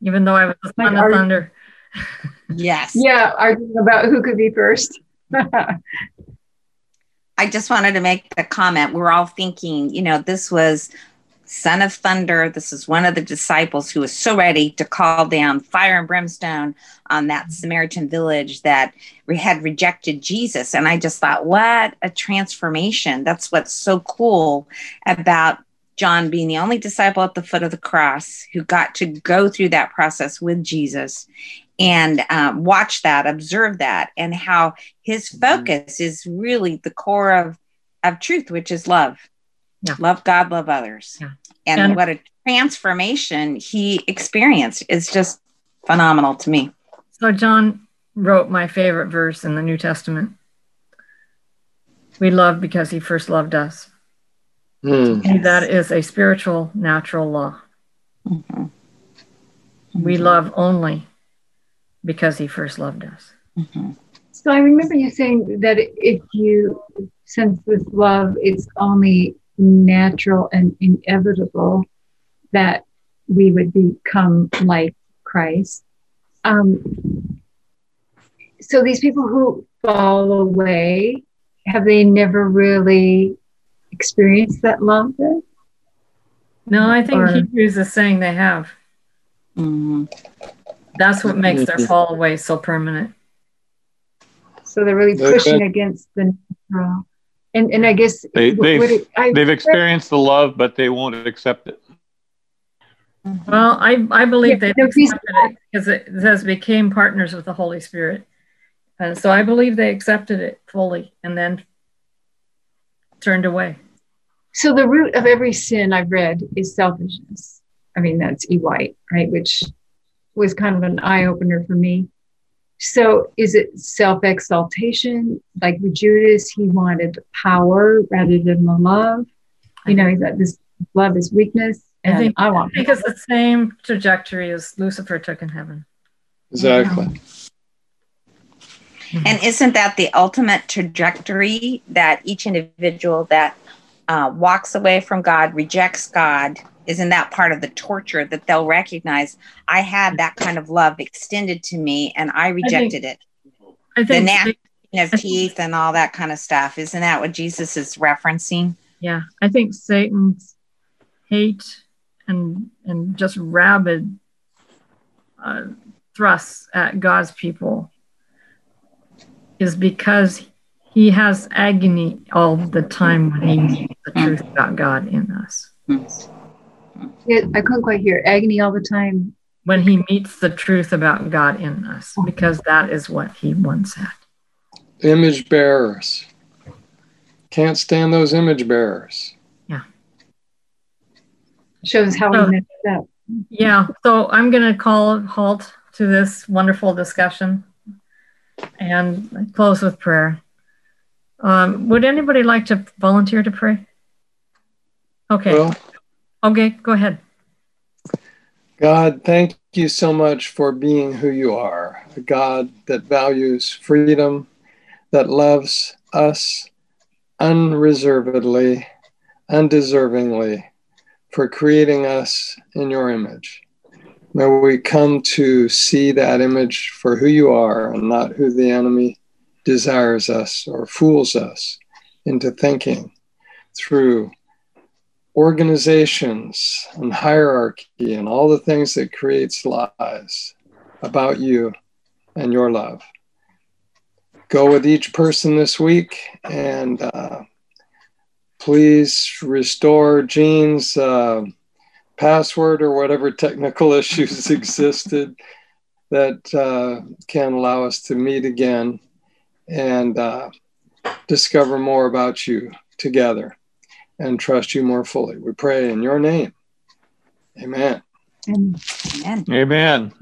even though I was the son of thunder. Yes. Yeah, arguing about who could be first. I just wanted to make the comment. We're all thinking, you know, this was son of thunder. This is one of the disciples who was so ready to call down fire and brimstone on that Samaritan village that had rejected Jesus. And I just thought, what a transformation. That's what's so cool about John being the only disciple at the foot of the cross who got to go through that process with Jesus and um, watch that, observe that, and how his focus is really the core of of truth, which is love. Yeah. Love God, love others. Yeah. And, And- what a transformation he experienced is just phenomenal to me. So John wrote my favorite verse in the New Testament. We love because he first loved us. Hmm. And that is a spiritual, natural law. Mhm. We love only because he first loved us. Mhm. So I remember you saying that if you sense this love, it's only natural and inevitable that we would become like Christ. Um, so these people who fall away, have they never really experienced that love then? No, I think Or- Hebrews is saying they have. Mhm. That's what makes their fall away so permanent. So they're really pushing against the natural. And, and I guess they, they've, it- I- they've experienced the love but they won't accept it mm-hmm. Well, I, I believe Yeah, they no, accepted it because it says became partners with the Holy Spirit. And so I believe they accepted it fully and then turned away. So the root of every sin I've read is selfishness. I mean, that's E. White, right? Which was kind of an eye opener for me. So is it self exaltation? Like with Judas, he wanted power rather than the love. You know, is that this love is weakness, I think, I I want think it's the same trajectory as Lucifer took in heaven. Exactly. And isn't that the ultimate trajectory that each individual that uh, walks away from God, rejects God, isn't that part of the torture that they'll recognize? I had that kind of love extended to me and I rejected it. I The think, gnashing of teeth and all that kind of stuff. Isn't that what Jesus is referencing? yeah, I think Satan's hate and and just rabid uh, thrusts at God's people is because he has agony all the time when he meets the truth about God in us. Yeah, I couldn't quite hear agony all the time. When he meets the truth about God in us, because that is what he once had. Image bearers. Can't stand those image bearers. Yeah. Shows how Oh. he messed up. Yeah, so I'm going to call a halt to this wonderful discussion and close with prayer. Um, would anybody like to volunteer to pray? Okay, Well, okay, go ahead. God, thank you so much for being who you are a God that values freedom, that loves us unreservedly, undeservingly, for creating us in your image. May we come to see that image for who you are and not who the enemy desires us or fools us into thinking through organizations and hierarchy and all the things that creates lies about you and your love. Go with each person this week and uh, please restore Jean's uh, password or whatever technical issues existed that uh, can allow us to meet again and uh, discover more about you together and trust you more fully. We pray in your name. Amen. Amen. Amen.